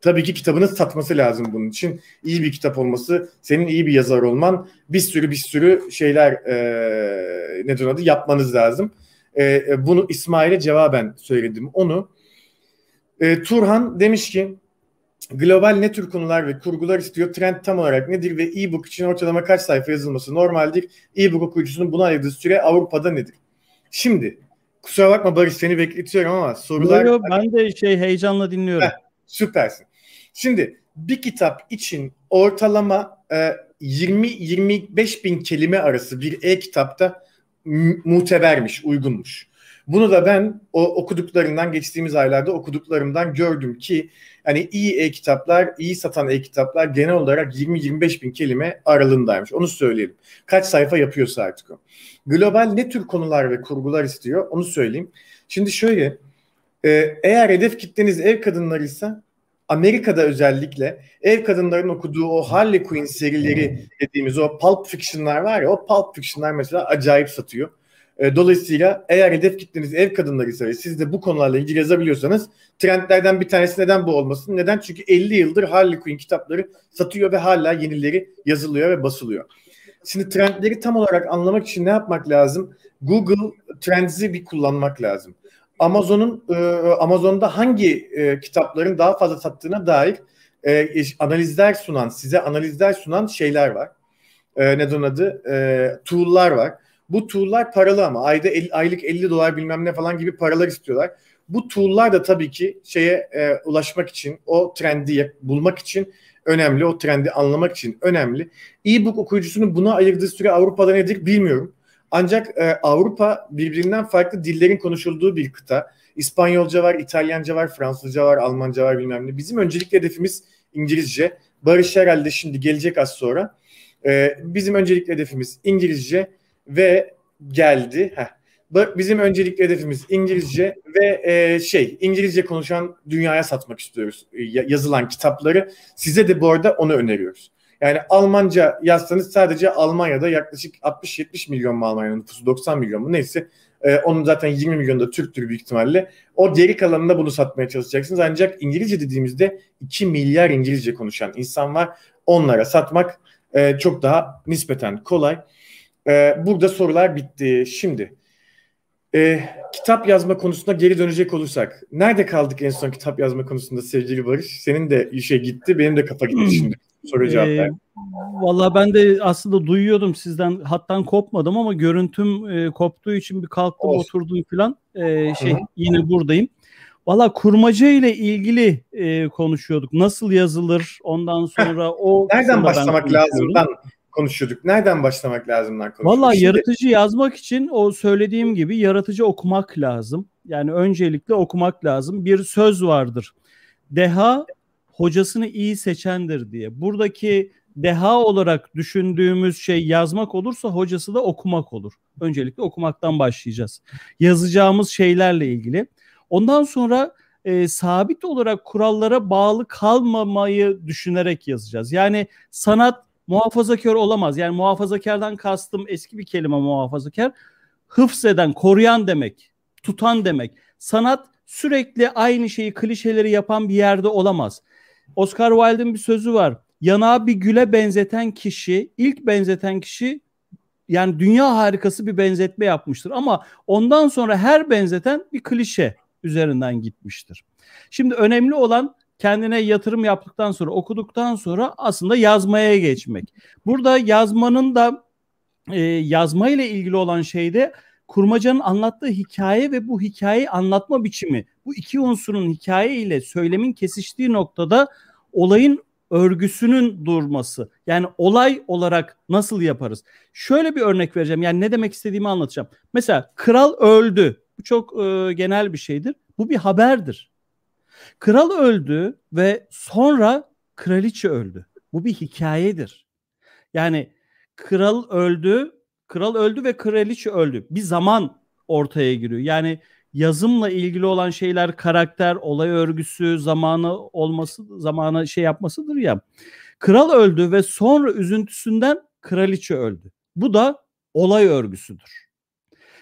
tabii ki kitabını satması lazım bunun için. İyi bir kitap olması, senin iyi bir yazar olman, bir sürü bir sürü şeyler e, nedir adı yapmanız lazım. E, bunu İsmail'e cevaben söyledim onu. E, Turhan demiş ki global ne tür konular ve kurgular istiyor? Trend tam olarak nedir ve e-book için ortalama kaç sayfa yazılması normaldir? E-book okuyucusunun buna ayırdığı süre Avrupa'da nedir? Şimdi kusura bakma Barış seni bekletiyorum ama sorular... Yo, yo, ben de şey heyecanla dinliyorum. Heh, süpersin. Şimdi bir kitap için ortalama e, 20-25 bin kelime arası bir e-kitapta mutebermiş, uygunmuş. Bunu da ben o okuduklarından geçtiğimiz aylarda okuduklarımdan gördüm ki hani iyi e-kitaplar, iyi satan e-kitaplar genel olarak 20-25 bin kelime aralığındaymış. Onu söyleyelim. Kaç sayfa yapıyorsa artık o. Global ne tür konular ve kurgular istiyor onu söyleyeyim. Şimdi şöyle e, eğer hedef kitleniz ev kadınlarıysa Amerika'da özellikle ev kadınların okuduğu o Harley Quinn serileri dediğimiz o pulp fiction'lar var ya o pulp fiction'lar mesela acayip satıyor. E, dolayısıyla eğer hedef kitleniz ev kadınları ise siz de bu konularla ilgili yazabiliyorsanız trendlerden bir tanesi neden bu olmasın? Neden? Çünkü 50 yıldır Harley Quinn kitapları satıyor ve hala yenileri yazılıyor ve basılıyor. Şimdi trendleri tam olarak anlamak için ne yapmak lazım? Google Trends'i bir kullanmak lazım. Amazon'un e, Amazon'da hangi e, kitapların daha fazla sattığına dair e, analizler sunan, size analizler sunan şeyler var. E, neden adı? Tool'lar var. Bu tool'lar paralı ama ayda aylık 50 dolar bilmem ne falan gibi paralar istiyorlar. Bu tool'lar da tabii ki şeye ulaşmak için, o trendi bulmak için önemli, o trendi anlamak için önemli. E-book okuyucusunun buna ayırdığı süre Avrupa'da nedir bilmiyorum. Ancak e, Avrupa birbirinden farklı dillerin konuşulduğu bir kıta. İspanyolca var, İtalyanca var, Fransızca var, Almanca var bilmem ne. Bizim öncelikli hedefimiz İngilizce. Barış herhalde şimdi gelecek az sonra. E, bizim öncelikli hedefimiz İngilizce ve geldi. Heh. Bizim öncelikli hedefimiz İngilizce ve e, şey İngilizce konuşan dünyaya satmak istiyoruz e, yazılan kitapları. Size de bu arada onu öneriyoruz. Yani Almanca yazsanız sadece Almanya'da yaklaşık 60-70 milyon mu Almanya'nın nüfusu 90 milyon mu neyse ee, onun zaten 20 milyon da Türktür büyük ihtimalle. O geri kalanında bunu satmaya çalışacaksınız. Ancak İngilizce dediğimizde 2 milyar İngilizce konuşan insan var. Onlara satmak e, çok daha nispeten kolay. E, burada sorular bitti. Şimdi E, kitap yazma konusunda geri dönecek olursak. Nerede kaldık en son kitap yazma konusunda sevgili Barış? Senin de işe gitti, benim de kafa gitti şimdi. Soru cevap ee, Valla ben de aslında duyuyordum sizden hattan kopmadım ama görüntüm e, koptuğu için bir kalktım Olsun. oturdum falan. E, şey Hı-hı. yine buradayım. Valla kurmaca ile ilgili e, konuşuyorduk. Nasıl yazılır? Ondan sonra o Nereden başlamak lazım? Ben konuşuyorduk. Nereden başlamak lazımdan konuşuyorduk. Valla yaratıcı yazmak için o söylediğim gibi yaratıcı okumak lazım. Yani öncelikle okumak lazım. Bir söz vardır. Deha hocasını iyi seçendir diye. Buradaki deha olarak düşündüğümüz şey yazmak olursa hocası da okumak olur. Öncelikle okumaktan başlayacağız. Yazacağımız şeylerle ilgili. Ondan sonra e, sabit olarak kurallara bağlı kalmamayı düşünerek yazacağız. Yani sanat muhafazakar olamaz. Yani muhafazakardan kastım eski bir kelime muhafazakar. Hıfzeden, koruyan demek, tutan demek. Sanat sürekli aynı şeyi, klişeleri yapan bir yerde olamaz. Oscar Wilde'in bir sözü var. Yanağı bir güle benzeten kişi, ilk benzeten kişi yani dünya harikası bir benzetme yapmıştır. Ama ondan sonra her benzeten bir klişe üzerinden gitmiştir. Şimdi önemli olan kendine yatırım yaptıktan sonra okuduktan sonra aslında yazmaya geçmek. Burada yazmanın da e, yazma ile ilgili olan şeyde kurmacanın anlattığı hikaye ve bu hikayeyi anlatma biçimi. Bu iki unsurun hikaye ile söylemin kesiştiği noktada olayın örgüsünün durması. Yani olay olarak nasıl yaparız? Şöyle bir örnek vereceğim. Yani ne demek istediğimi anlatacağım. Mesela kral öldü. Bu çok e, genel bir şeydir. Bu bir haberdir. Kral öldü ve sonra kraliçe öldü. Bu bir hikayedir. Yani kral öldü, kral öldü ve kraliçe öldü. Bir zaman ortaya giriyor. Yani yazımla ilgili olan şeyler karakter, olay örgüsü, zamanı olması, zamana şey yapmasıdır ya. Kral öldü ve sonra üzüntüsünden kraliçe öldü. Bu da olay örgüsüdür.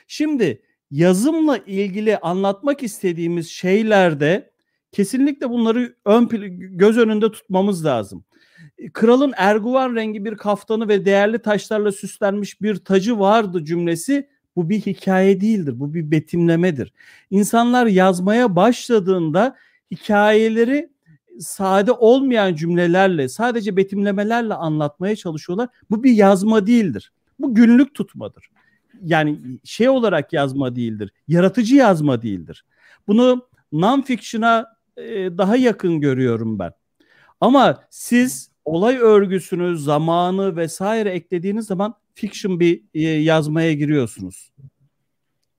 Şimdi yazımla ilgili anlatmak istediğimiz şeylerde kesinlikle bunları ön göz önünde tutmamız lazım. Kralın erguvan rengi bir kaftanı ve değerli taşlarla süslenmiş bir tacı vardı cümlesi bu bir hikaye değildir. Bu bir betimlemedir. İnsanlar yazmaya başladığında hikayeleri sade olmayan cümlelerle, sadece betimlemelerle anlatmaya çalışıyorlar. Bu bir yazma değildir. Bu günlük tutmadır. Yani şey olarak yazma değildir. Yaratıcı yazma değildir. Bunu non-fiction'a e, daha yakın görüyorum ben. Ama siz olay örgüsünü, zamanı vesaire eklediğiniz zaman fiction bir e, yazmaya giriyorsunuz.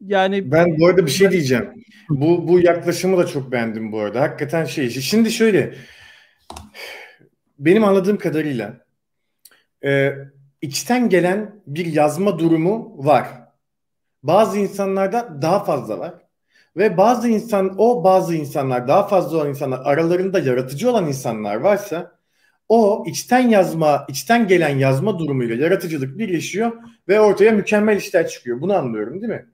Yani ben bu arada bir şey diyeceğim. Bu bu yaklaşımı da çok beğendim bu arada. Hakikaten şey. Şimdi şöyle benim anladığım kadarıyla e, içten gelen bir yazma durumu var. Bazı insanlarda daha fazla var. Ve bazı insan o bazı insanlar daha fazla olan insanlar aralarında yaratıcı olan insanlar varsa o içten yazma, içten gelen yazma durumuyla yaratıcılık birleşiyor ve ortaya mükemmel işler çıkıyor. Bunu anlıyorum değil mi?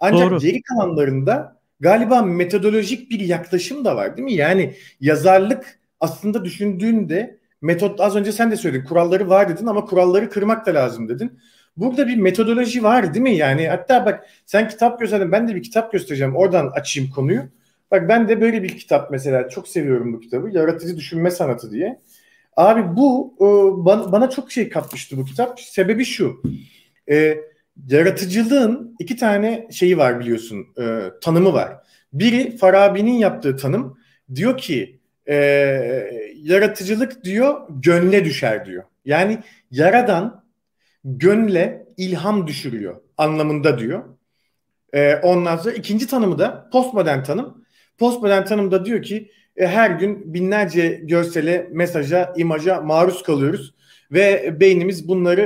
Ancak Doğru. geri kalanlarında galiba metodolojik bir yaklaşım da var değil mi? Yani yazarlık aslında düşündüğünde metot az önce sen de söyledin kuralları var dedin ama kuralları kırmak da lazım dedin. Burada bir metodoloji var değil mi? Yani hatta bak sen kitap gösterdin ben de bir kitap göstereceğim oradan açayım konuyu. Bak ben de böyle bir kitap mesela çok seviyorum bu kitabı. Yaratıcı Düşünme Sanatı diye. Abi bu e, bana, çok şey katmıştı bu kitap. Sebebi şu. E, yaratıcılığın iki tane şeyi var biliyorsun. E, tanımı var. Biri Farabi'nin yaptığı tanım. Diyor ki e, yaratıcılık diyor gönle düşer diyor. Yani yaradan gönle ilham düşürüyor anlamında diyor. E, ondan sonra ikinci tanımı da postmodern tanım. Postmodern tanımda diyor ki e, her gün binlerce görsele, mesaja, imaja maruz kalıyoruz ve beynimiz bunları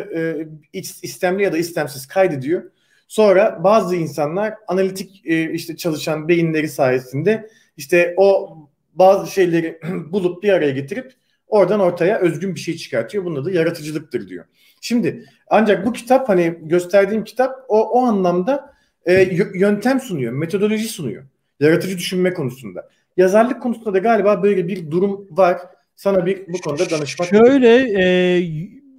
e, istemli ya da istemsiz kaydediyor. Sonra bazı insanlar analitik e, işte çalışan beyinleri sayesinde işte o bazı şeyleri bulup bir araya getirip oradan ortaya özgün bir şey çıkartıyor. Bunun adı yaratıcılıktır diyor. Şimdi ancak bu kitap hani gösterdiğim kitap o, o anlamda e, yöntem sunuyor, metodoloji sunuyor. Yaratıcı düşünme konusunda. Yazarlık konusunda da galiba böyle bir durum var. Sana bir bu konuda danışmak Şöyle e,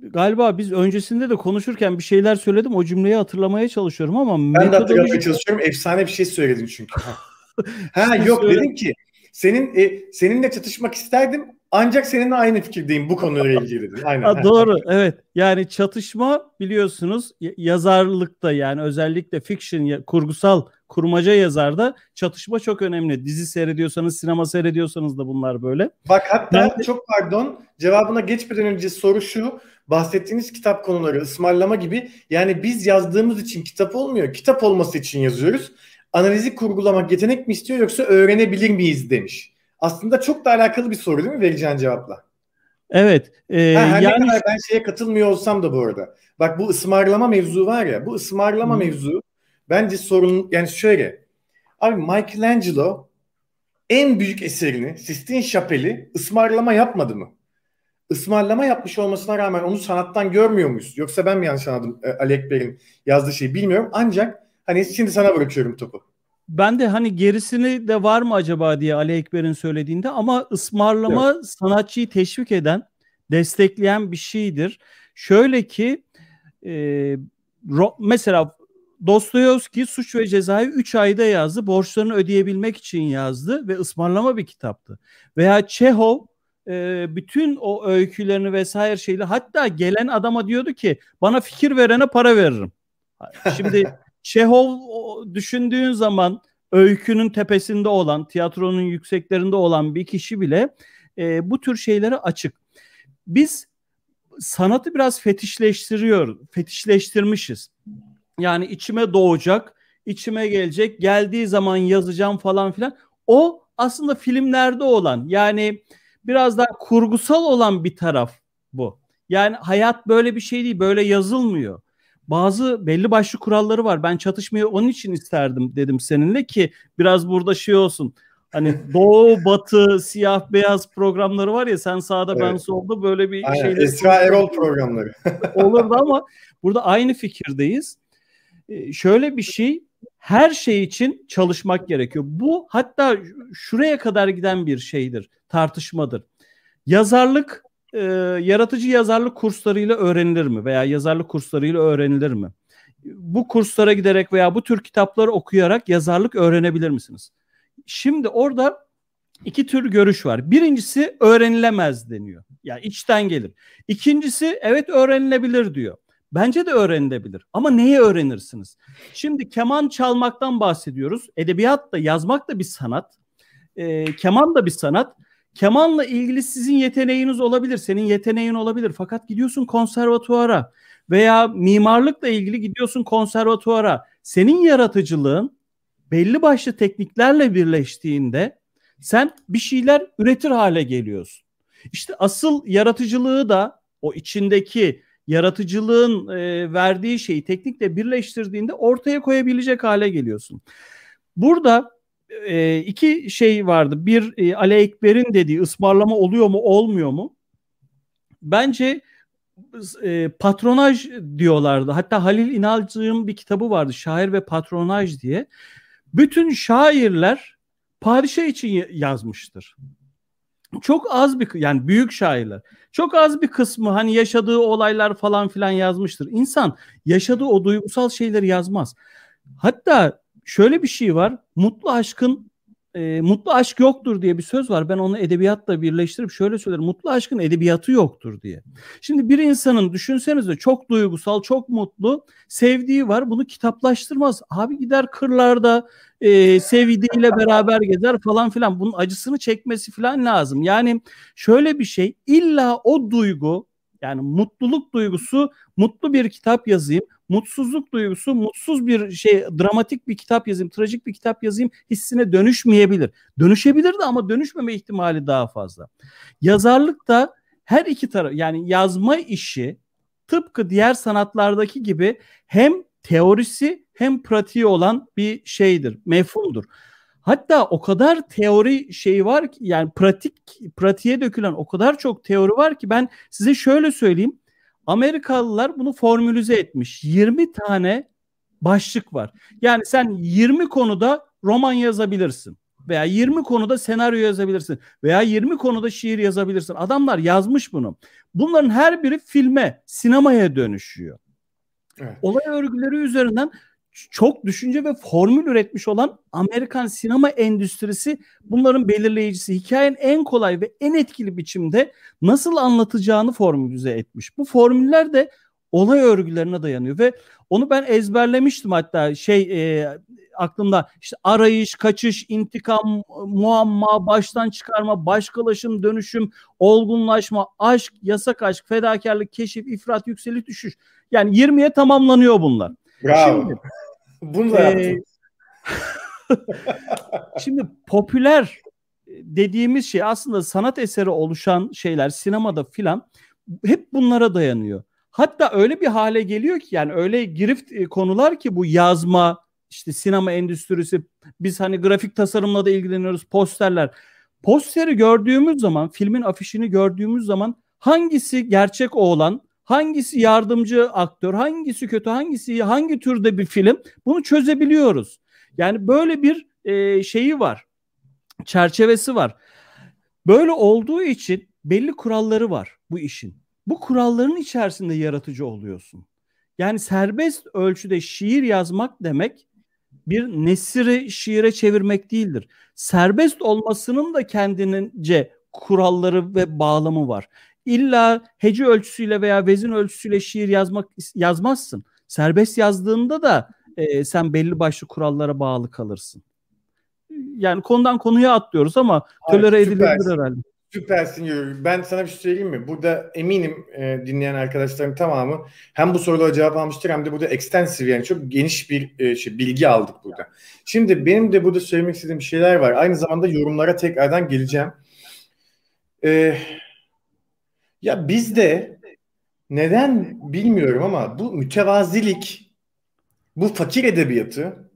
galiba biz öncesinde de konuşurken bir şeyler söyledim. O cümleyi hatırlamaya çalışıyorum ama ben metodoloji... de hatırlamaya çalışıyorum. Efsane bir şey söyledin çünkü. ha yok dedim ki senin e, seninle çatışmak isterdim ancak seninle aynı fikirdeyim bu konuyla ilgili. Aynen. Ha, doğru evet. Yani çatışma biliyorsunuz yazarlıkta yani özellikle fiction kurgusal kurmaca yazarda çatışma çok önemli. Dizi seyrediyorsanız, sinema seyrediyorsanız da bunlar böyle. Bak hatta ben... çok pardon cevabına geçmeden önce soru şu. Bahsettiğiniz kitap konuları ısmarlama gibi yani biz yazdığımız için kitap olmuyor. Kitap olması için yazıyoruz. Analizi kurgulamak yetenek mi istiyor yoksa öğrenebilir miyiz demiş. Aslında çok da alakalı bir soru değil mi vereceğin cevapla? Evet. E, ha, her yani... ne kadar ben şeye katılmıyor olsam da bu arada. Bak bu ısmarlama mevzu var ya. Bu ısmarlama hmm. mevzu bence sorun yani şöyle. Abi Michelangelo en büyük eserini Sistine Şapeli ısmarlama yapmadı mı? Ismarlama yapmış olmasına rağmen onu sanattan görmüyor muyuz? Yoksa ben mi yanlış anladım e, Ali Ekber'in yazdığı şeyi bilmiyorum. Ancak hani şimdi sana bırakıyorum topu ben de hani gerisini de var mı acaba diye Ali Ekber'in söylediğinde ama ısmarlama evet. sanatçıyı teşvik eden, destekleyen bir şeydir. Şöyle ki e, ro, mesela Dostoyevski Suç ve Ceza'yı 3 ayda yazdı. Borçlarını ödeyebilmek için yazdı ve ısmarlama bir kitaptı. Veya Çehov e, bütün o öykülerini vesaire şeyle hatta gelen adama diyordu ki bana fikir verene para veririm. Şimdi Çehov düşündüğün zaman öykünün tepesinde olan, tiyatronun yükseklerinde olan bir kişi bile e, bu tür şeylere açık. Biz sanatı biraz fetişleştiriyor, fetişleştirmişiz. Yani içime doğacak, içime gelecek, geldiği zaman yazacağım falan filan. O aslında filmlerde olan yani biraz daha kurgusal olan bir taraf bu. Yani hayat böyle bir şey değil, böyle yazılmıyor bazı belli başlı kuralları var. Ben çatışmayı onun için isterdim dedim seninle ki biraz burada şey olsun. Hani doğu, batı, siyah, beyaz programları var ya sen sağda evet. ben solda böyle bir şeyle. Esra Erol programları. olurdu ama burada aynı fikirdeyiz. Ee, şöyle bir şey her şey için çalışmak gerekiyor. Bu hatta şuraya kadar giden bir şeydir, tartışmadır. Yazarlık e, yaratıcı yazarlık kurslarıyla öğrenilir mi veya yazarlık kurslarıyla öğrenilir mi? Bu kurslara giderek veya bu tür kitapları okuyarak yazarlık öğrenebilir misiniz? Şimdi orada iki tür görüş var. Birincisi öğrenilemez deniyor. Ya yani içten gelir. İkincisi evet öğrenilebilir diyor. Bence de öğrenilebilir. Ama neyi öğrenirsiniz? Şimdi keman çalmaktan bahsediyoruz. Edebiyat da yazmak da bir sanat. E, keman da bir sanat. Kemanla ilgili sizin yeteneğiniz olabilir, senin yeteneğin olabilir. Fakat gidiyorsun konservatuara veya mimarlıkla ilgili gidiyorsun konservatuara. Senin yaratıcılığın belli başlı tekniklerle birleştiğinde sen bir şeyler üretir hale geliyorsun. İşte asıl yaratıcılığı da o içindeki yaratıcılığın e, verdiği şeyi teknikle birleştirdiğinde ortaya koyabilecek hale geliyorsun. Burada e, iki şey vardı. Bir e, Ali Ekber'in dediği ısmarlama oluyor mu olmuyor mu? Bence e, patronaj diyorlardı. Hatta Halil İnalcı'nın bir kitabı vardı. Şair ve patronaj diye. Bütün şairler padişah için yazmıştır. Çok az bir yani büyük şairler. Çok az bir kısmı hani yaşadığı olaylar falan filan yazmıştır. İnsan yaşadığı o duygusal şeyleri yazmaz. Hatta şöyle bir şey var. Mutlu aşkın e, mutlu aşk yoktur diye bir söz var. Ben onu edebiyatla birleştirip şöyle söylerim. Mutlu aşkın edebiyatı yoktur diye. Şimdi bir insanın düşünsenize çok duygusal, çok mutlu, sevdiği var. Bunu kitaplaştırmaz. Abi gider kırlarda e, sevdiğiyle beraber gezer falan filan. Bunun acısını çekmesi falan lazım. Yani şöyle bir şey illa o duygu yani mutluluk duygusu mutlu bir kitap yazayım. Mutsuzluk duygusu mutsuz bir şey dramatik bir kitap yazayım, trajik bir kitap yazayım hissine dönüşmeyebilir. Dönüşebilir de ama dönüşmeme ihtimali daha fazla. Yazarlık da her iki taraf yani yazma işi tıpkı diğer sanatlardaki gibi hem teorisi hem pratiği olan bir şeydir, mefhumdur. Hatta o kadar teori şey var ki yani pratik pratiğe dökülen o kadar çok teori var ki ben size şöyle söyleyeyim. Amerikalılar bunu formülize etmiş. 20 tane başlık var. Yani sen 20 konuda roman yazabilirsin. veya 20 konuda senaryo yazabilirsin veya 20 konuda şiir yazabilirsin. Adamlar yazmış bunu. Bunların her biri filme, sinemaya dönüşüyor. Evet. Olay örgüleri üzerinden çok düşünce ve formül üretmiş olan Amerikan sinema endüstrisi bunların belirleyicisi. Hikayenin en kolay ve en etkili biçimde nasıl anlatacağını formülize etmiş. Bu formüller de olay örgülerine dayanıyor ve onu ben ezberlemiştim hatta şey e, aklımda işte arayış, kaçış, intikam, muamma, baştan çıkarma, başkalaşım, dönüşüm, olgunlaşma, aşk, yasak aşk, fedakarlık, keşif, ifrat, yükseliş, düşüş. Yani 20'ye tamamlanıyor bunlar. Bravo. Şimdi, Bunu da e, Şimdi popüler dediğimiz şey aslında sanat eseri oluşan şeyler sinemada filan hep bunlara dayanıyor. Hatta öyle bir hale geliyor ki yani öyle girift e, konular ki bu yazma, işte sinema endüstrisi, biz hani grafik tasarımla da ilgileniyoruz, posterler. Posteri gördüğümüz zaman, filmin afişini gördüğümüz zaman hangisi gerçek oğlan, hangisi yardımcı aktör, hangisi kötü, hangisi hangi türde bir film bunu çözebiliyoruz. Yani böyle bir e, şeyi var, çerçevesi var. Böyle olduğu için belli kuralları var bu işin. Bu kuralların içerisinde yaratıcı oluyorsun. Yani serbest ölçüde şiir yazmak demek bir nesiri şiire çevirmek değildir. Serbest olmasının da kendinince kuralları ve bağlamı var. İlla hece ölçüsüyle veya vezin ölçüsüyle şiir yazmak yazmazsın. Serbest yazdığında da e, sen belli başlı kurallara bağlı kalırsın. Yani konudan konuya atlıyoruz ama tölere edilebilir herhalde. Süpersin Yürü. Ben sana bir şey söyleyeyim mi? Burada eminim e, dinleyen arkadaşların tamamı hem bu sorulara cevap almıştır hem de burada extensive yani çok geniş bir e, şey, bilgi aldık burada. Şimdi benim de burada söylemek istediğim şeyler var. Aynı zamanda yorumlara tekrardan geleceğim. E, ya bizde neden bilmiyorum ama bu mütevazilik, bu fakir edebiyatı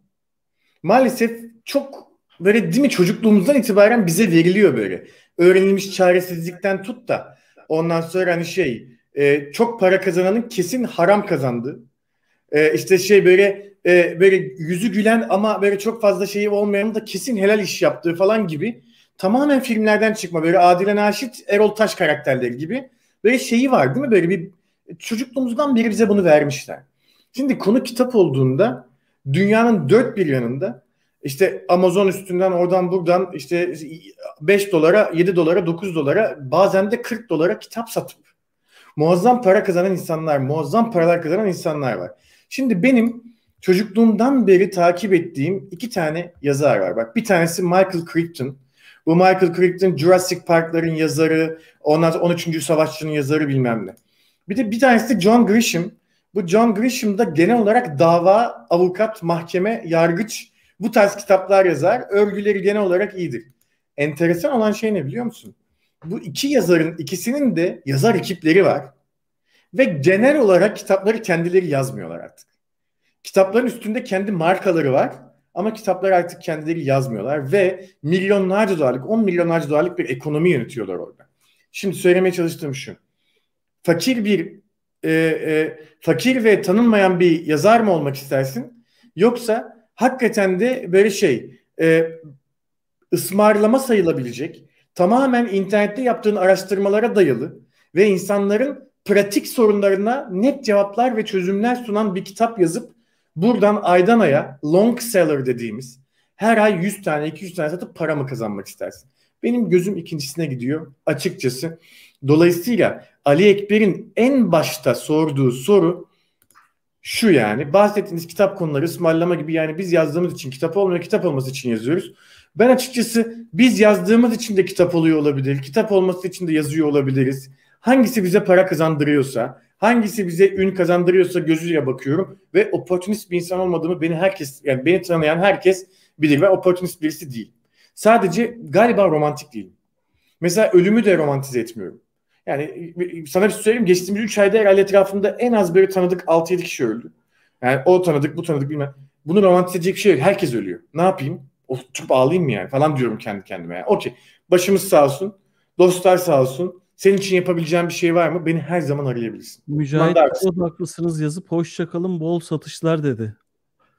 maalesef çok böyle değil mi çocukluğumuzdan itibaren bize veriliyor böyle öğrenilmiş çaresizlikten tut da ondan sonra hani şey e, çok para kazananın kesin haram kazandı. E, işte şey böyle e, böyle yüzü gülen ama böyle çok fazla şeyi olmayanın da kesin helal iş yaptığı falan gibi tamamen filmlerden çıkma böyle Adile Naşit, Erol Taş karakterleri gibi böyle şeyi var değil mi? Böyle bir çocukluğumuzdan beri bize bunu vermişler. Şimdi konu kitap olduğunda dünyanın dört bir yanında işte Amazon üstünden oradan buradan işte 5 dolara, 7 dolara, 9 dolara bazen de 40 dolara kitap satıp muazzam para kazanan insanlar, muazzam paralar kazanan insanlar var. Şimdi benim çocukluğumdan beri takip ettiğim iki tane yazar var. Bak bir tanesi Michael Crichton. Bu Michael Crichton Jurassic Park'ların yazarı, ondan sonra 13. Savaşçı'nın yazarı bilmem ne. Bir de bir tanesi John Grisham. Bu John Grisham da genel olarak dava, avukat, mahkeme, yargıç bu tarz kitaplar yazar. Örgüleri genel olarak iyidir. Enteresan olan şey ne biliyor musun? Bu iki yazarın ikisinin de yazar ekipleri var. Ve genel olarak kitapları kendileri yazmıyorlar artık. Kitapların üstünde kendi markaları var. Ama kitaplar artık kendileri yazmıyorlar ve milyonlarca dolarlık, 10 milyonlarca dolarlık bir ekonomi yönetiyorlar orada. Şimdi söylemeye çalıştığım şu. Fakir bir e, e, fakir ve tanınmayan bir yazar mı olmak istersin? Yoksa hakikaten de böyle şey e, ısmarlama sayılabilecek tamamen internette yaptığın araştırmalara dayalı ve insanların pratik sorunlarına net cevaplar ve çözümler sunan bir kitap yazıp buradan aydan aya long seller dediğimiz her ay 100 tane 200 tane satıp para mı kazanmak istersin? Benim gözüm ikincisine gidiyor açıkçası. Dolayısıyla Ali Ekber'in en başta sorduğu soru şu yani bahsettiğiniz kitap konuları ısmarlama gibi yani biz yazdığımız için kitap olmuyor kitap olması için yazıyoruz. Ben açıkçası biz yazdığımız için de kitap oluyor olabilir. Kitap olması için de yazıyor olabiliriz. Hangisi bize para kazandırıyorsa, hangisi bize ün kazandırıyorsa gözüyle bakıyorum ve opportunist bir insan olmadığımı beni herkes yani beni tanıyan herkes bilir. Ben opportunist birisi değil. Sadece galiba romantik değilim. Mesela ölümü de romantize etmiyorum. Yani sana bir şey söyleyeyim geçtiğimiz 3 ayda herhalde etrafımda en az böyle tanıdık 6-7 kişi öldü. Yani o tanıdık bu tanıdık bilmem. Bunu romantize edecek bir şey yok. Herkes ölüyor. Ne yapayım? Oturup ağlayayım mı yani falan diyorum kendi kendime. Yani. Okey. Başımız sağ olsun. Dostlar sağ olsun. Senin için yapabileceğim bir şey var mı? Beni her zaman arayabilirsin. Mücahit haklısınız yazıp hoşçakalın bol satışlar dedi.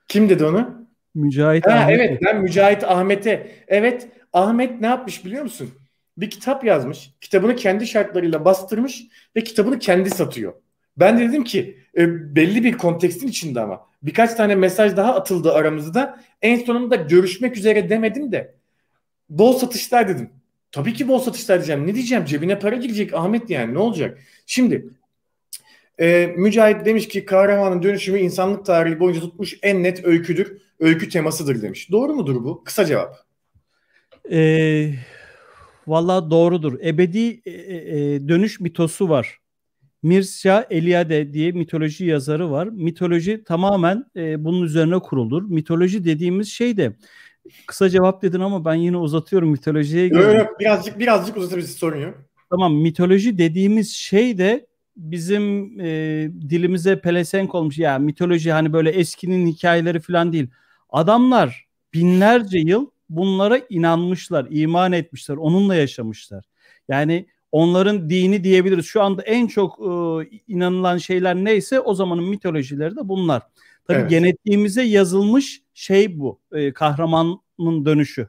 Kim dedi onu? Mücahit ha, Ahmet. Evet ben Mücahit Ahmet'e. Evet Ahmet ne yapmış biliyor musun? Bir kitap yazmış. Kitabını kendi şartlarıyla bastırmış ve kitabını kendi satıyor. Ben de dedim ki e, belli bir kontekstin içinde ama birkaç tane mesaj daha atıldı aramızda. En sonunda görüşmek üzere demedim de bol satışlar dedim. Tabii ki bol satışlar diyeceğim. Ne diyeceğim? Cebine para girecek Ahmet yani ne olacak? Şimdi e, Mücahit demiş ki kahramanın dönüşümü insanlık tarihi boyunca tutmuş en net öyküdür. Öykü temasıdır demiş. Doğru mudur bu? Kısa cevap. E, Valla doğrudur. Ebedi e, e, dönüş mitosu var. Mircea Eliade diye mitoloji yazarı var. Mitoloji tamamen e, bunun üzerine kurulur. Mitoloji dediğimiz şey de kısa cevap dedin ama ben yine uzatıyorum mitolojiye. Yok yok birazcık birazcık uzatabiliriz sorun yok. Tamam mitoloji dediğimiz şey de bizim e, dilimize pelesenk olmuş. Ya mitoloji hani böyle eskinin hikayeleri falan değil. Adamlar binlerce yıl bunlara inanmışlar, iman etmişler, onunla yaşamışlar. Yani onların dini diyebiliriz. Şu anda en çok e, inanılan şeyler neyse o zamanın mitolojileri de bunlar. Tabii evet. genetiğimize yazılmış şey bu. E, kahramanın dönüşü.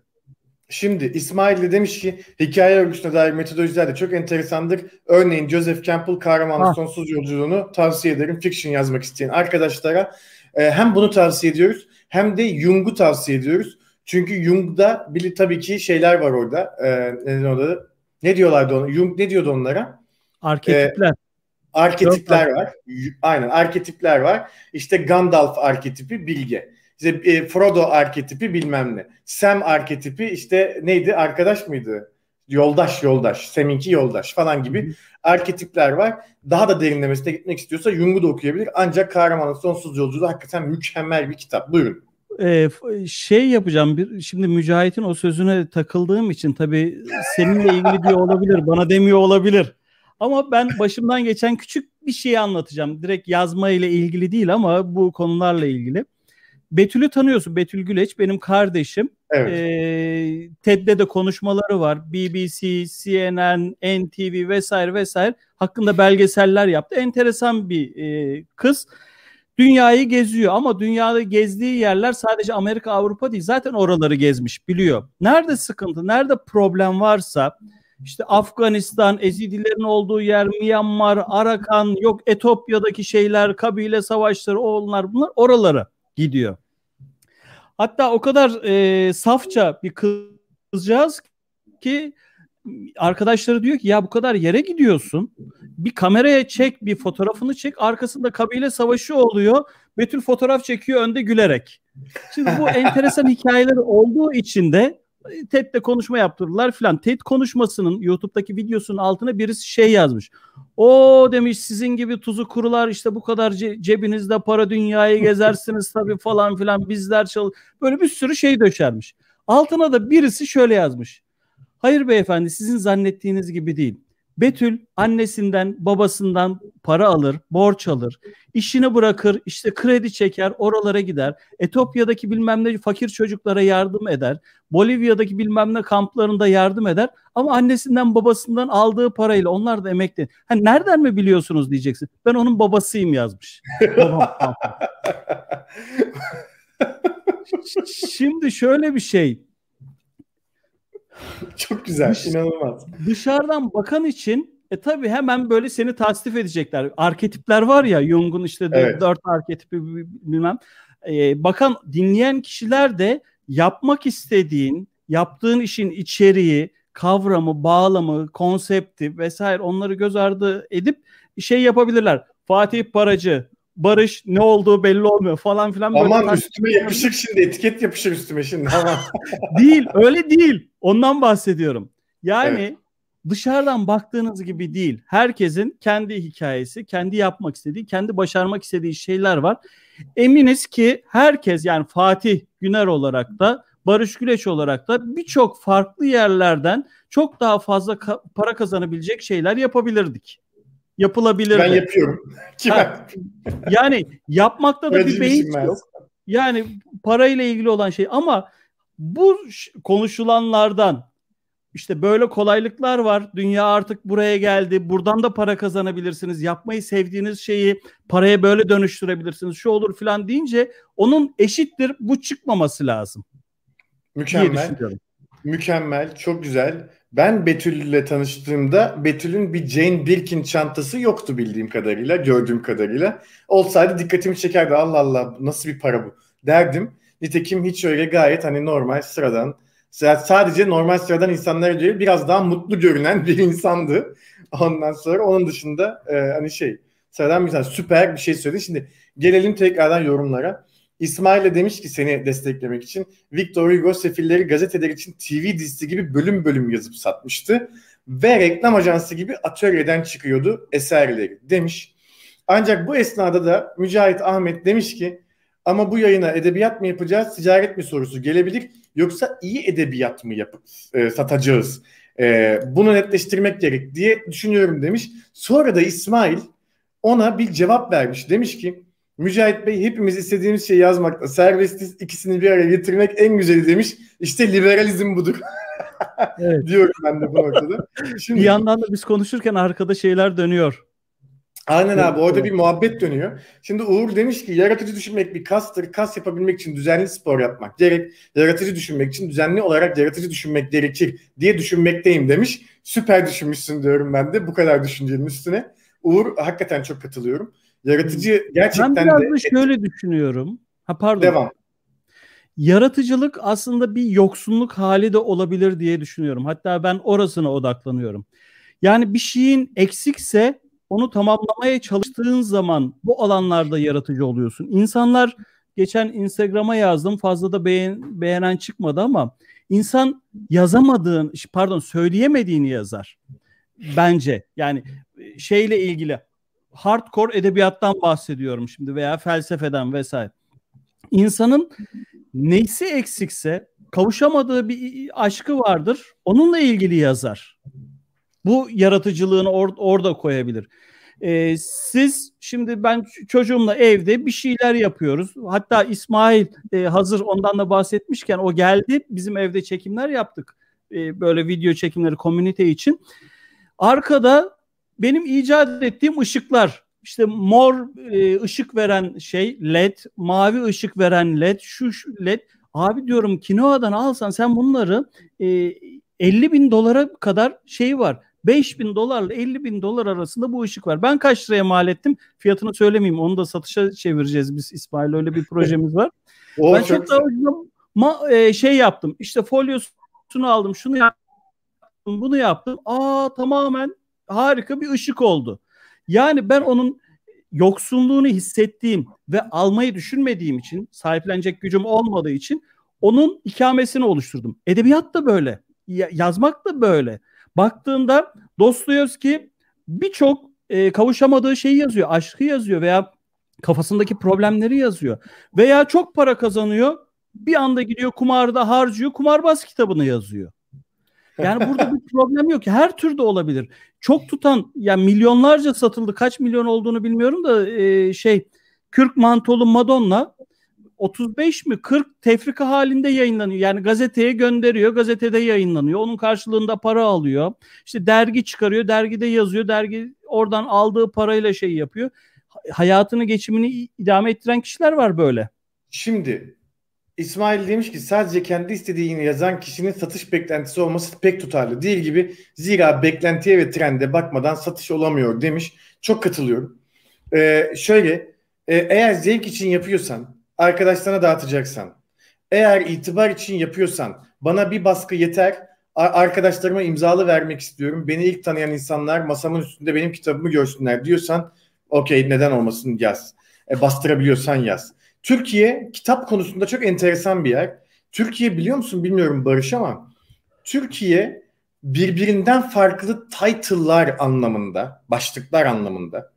Şimdi İsmail de demiş ki hikaye örgüsüne dair metodolojiler de çok enteresandır. Örneğin Joseph Campbell kahramanın sonsuz yolculuğunu tavsiye ederim. Fiction yazmak isteyen arkadaşlara e, hem bunu tavsiye ediyoruz hem de Jung'u tavsiye ediyoruz. Çünkü Jung'da bili tabii ki şeyler var orada. E, ne, orada, ne diyorlardı ona? Jung ne diyordu onlara? Arketipler. E, arketipler var. Aynen arketipler var. İşte Gandalf arketipi bilge. İşte e, Frodo arketipi bilmem ne. Sam arketipi işte neydi? Arkadaş mıydı? Yoldaş yoldaş. Sam'inki yoldaş falan gibi arketipler var. Daha da derinlemesine gitmek istiyorsa Jung'u da okuyabilir. Ancak Kahramanın Sonsuz Yolculuğu hakikaten mükemmel bir kitap. Buyurun. Ee, şey yapacağım bir şimdi Mücahit'in o sözüne takıldığım için tabii seninle ilgili diyor olabilir bana demiyor olabilir ama ben başımdan geçen küçük bir şeyi anlatacağım direkt yazma ile ilgili değil ama bu konularla ilgili Betül'ü tanıyorsun. Betül Güleç benim kardeşim. Evet. Ee, TED'de de konuşmaları var. BBC, CNN, NTV vesaire vesaire hakkında belgeseller yaptı. Enteresan bir e, kız. Dünyayı geziyor ama dünyada gezdiği yerler sadece Amerika, Avrupa değil. Zaten oraları gezmiş, biliyor. Nerede sıkıntı, nerede problem varsa işte Afganistan, Ezidilerin olduğu yer, Myanmar, Arakan, yok Etopya'daki şeyler, kabile savaşları, onlar bunlar oralara gidiyor. Hatta o kadar e, safça bir kızcağız ki arkadaşları diyor ki ya bu kadar yere gidiyorsun. Bir kameraya çek, bir fotoğrafını çek. Arkasında kabile savaşı oluyor. Betül fotoğraf çekiyor önde gülerek. Şimdi bu enteresan hikayeler olduğu için de TED'de konuşma yaptırdılar filan. TED konuşmasının YouTube'daki videosunun altına birisi şey yazmış. O demiş sizin gibi tuzu kurular işte bu kadar ce- cebinizde para dünyayı gezersiniz tabii falan filan bizler çal böyle bir sürü şey döşermiş. Altına da birisi şöyle yazmış. Hayır beyefendi sizin zannettiğiniz gibi değil. Betül annesinden babasından para alır, borç alır, işini bırakır, işte kredi çeker, oralara gider. Etopya'daki bilmem ne fakir çocuklara yardım eder. Bolivya'daki bilmem ne kamplarında yardım eder. Ama annesinden babasından aldığı parayla onlar da emekli. Ha, nereden mi biliyorsunuz diyeceksin. Ben onun babasıyım yazmış. Şimdi şöyle bir şey. Çok güzel, Dış, inanılmaz. Dışarıdan bakan için e tabi hemen böyle seni tasdif edecekler. Arketipler var ya Jung'un işte evet. dört arketipi bilmem. E, bakan dinleyen kişiler de yapmak istediğin, yaptığın işin içeriği, kavramı, bağlamı, konsepti vesaire onları göz ardı edip şey yapabilirler. Fatih Paracı, Barış ne olduğu belli olmuyor falan filan. Aman üstüme yapışır şimdi etiket yapışır üstüme şimdi. Değil öyle değil. Ondan bahsediyorum. Yani evet. dışarıdan baktığınız gibi değil. Herkesin kendi hikayesi, kendi yapmak istediği, kendi başarmak istediği şeyler var. Eminiz ki herkes yani Fatih Güner olarak da Barış Güleç olarak da birçok farklı yerlerden çok daha fazla ka- para kazanabilecek şeyler yapabilirdik yapılabilir. Ben yapıyorum. Ha, yani yapmakta da bir beyin yok. Yani parayla ilgili olan şey ama bu konuşulanlardan işte böyle kolaylıklar var. Dünya artık buraya geldi. Buradan da para kazanabilirsiniz. Yapmayı sevdiğiniz şeyi paraya böyle dönüştürebilirsiniz. Şu olur falan deyince onun eşittir bu çıkmaması lazım. Mükemmel. Mükemmel. Çok güzel. Ben Betül ile tanıştığımda Betül'ün bir Jane Birkin çantası yoktu bildiğim kadarıyla, gördüğüm kadarıyla. Olsaydı dikkatimi çekerdi. Allah Allah nasıl bir para bu derdim. Nitekim hiç öyle gayet hani normal sıradan sadece normal sıradan insanlara değil biraz daha mutlu görünen bir insandı. Ondan sonra onun dışında e, hani şey sıradan bir insan süper bir şey söyledi. Şimdi gelelim tekrardan yorumlara. İsmail de demiş ki seni desteklemek için Victor Hugo Sefilleri gazeteler için TV dizisi gibi bölüm bölüm yazıp satmıştı. Ve reklam ajansı gibi atölyeden çıkıyordu eserleri demiş. Ancak bu esnada da Mücahit Ahmet demiş ki ama bu yayına edebiyat mı yapacağız, ticaret mi sorusu gelebilir. Yoksa iyi edebiyat mı yapıp e, satacağız? E, bunu netleştirmek gerek diye düşünüyorum demiş. Sonra da İsmail ona bir cevap vermiş. Demiş ki Mücahit Bey hepimiz istediğimiz şeyi yazmakta serbestiz ikisini bir araya getirmek en güzeli demiş. İşte liberalizm budur. evet. Diyorum ben de bu noktada. Şimdi, bir yandan da biz konuşurken arkada şeyler dönüyor. Aynen abi orada bir muhabbet dönüyor. Şimdi Uğur demiş ki yaratıcı düşünmek bir kastır. Kas yapabilmek için düzenli spor yapmak gerek. Yaratıcı düşünmek için düzenli olarak yaratıcı düşünmek gerekir diye düşünmekteyim demiş. Süper düşünmüşsün diyorum ben de bu kadar düşüncenin üstüne. Uğur hakikaten çok katılıyorum. Yaratıcı gerçekten ben biraz de... da şöyle düşünüyorum. Ha pardon. Devam. Yaratıcılık aslında bir yoksunluk hali de olabilir diye düşünüyorum. Hatta ben orasına odaklanıyorum. Yani bir şeyin eksikse onu tamamlamaya çalıştığın zaman bu alanlarda yaratıcı oluyorsun. İnsanlar geçen Instagram'a yazdım fazla da beğen, beğenen çıkmadı ama insan yazamadığın pardon söyleyemediğini yazar. Bence yani e, şeyle ilgili hardcore edebiyattan bahsediyorum şimdi veya felsefeden vesaire. İnsanın neysi eksikse kavuşamadığı bir aşkı vardır. Onunla ilgili yazar. Bu yaratıcılığını or- orada koyabilir. Ee, siz şimdi ben çocuğumla evde bir şeyler yapıyoruz. Hatta İsmail e, hazır ondan da bahsetmişken o geldi. Bizim evde çekimler yaptık. E, böyle video çekimleri komünite için. Arkada benim icat ettiğim ışıklar işte mor e, ışık veren şey led, mavi ışık veren led, şu, şu led. Abi diyorum Kinoa'dan alsan sen bunları e, 50 bin dolara kadar şey var. 5 bin dolarla 50 bin dolar arasında bu ışık var. Ben kaç liraya mal ettim? Fiyatını söylemeyeyim. Onu da satışa çevireceğiz biz İsmail. Öyle bir projemiz var. o ben çok daha ma- e, şey yaptım. İşte folyosunu aldım. Şunu yaptım. Bunu yaptım. Aa tamamen harika bir ışık oldu. Yani ben onun yoksunluğunu hissettiğim ve almayı düşünmediğim için, sahiplenecek gücüm olmadığı için onun ikamesini oluşturdum. Edebiyat da böyle. yazmak da böyle. Baktığında Dostoyevski birçok e, kavuşamadığı şeyi yazıyor. Aşkı yazıyor veya kafasındaki problemleri yazıyor. Veya çok para kazanıyor. Bir anda gidiyor kumarda harcıyor. Kumarbaz kitabını yazıyor. Yani burada bir problem yok. Her türde olabilir. Çok tutan yani milyonlarca satıldı. Kaç milyon olduğunu bilmiyorum da e, şey Kürk mantolu Madonna 35 mi 40 tefrika halinde yayınlanıyor. Yani gazeteye gönderiyor, gazetede yayınlanıyor. Onun karşılığında para alıyor. İşte dergi çıkarıyor, dergide yazıyor. Dergi oradan aldığı parayla şey yapıyor. Hayatını, geçimini idame ettiren kişiler var böyle. Şimdi İsmail demiş ki sadece kendi istediğini yazan kişinin satış beklentisi olması pek tutarlı değil gibi. Zira beklentiye ve trende bakmadan satış olamıyor demiş. Çok katılıyorum. Ee, şöyle e, eğer zevk için yapıyorsan arkadaşlarına dağıtacaksan, eğer itibar için yapıyorsan, bana bir baskı yeter, arkadaşlarıma imzalı vermek istiyorum, beni ilk tanıyan insanlar masamın üstünde benim kitabımı görsünler diyorsan, okey neden olmasın yaz. E, bastırabiliyorsan yaz. Türkiye kitap konusunda çok enteresan bir yer. Türkiye biliyor musun bilmiyorum Barış ama Türkiye birbirinden farklı title'lar anlamında, başlıklar anlamında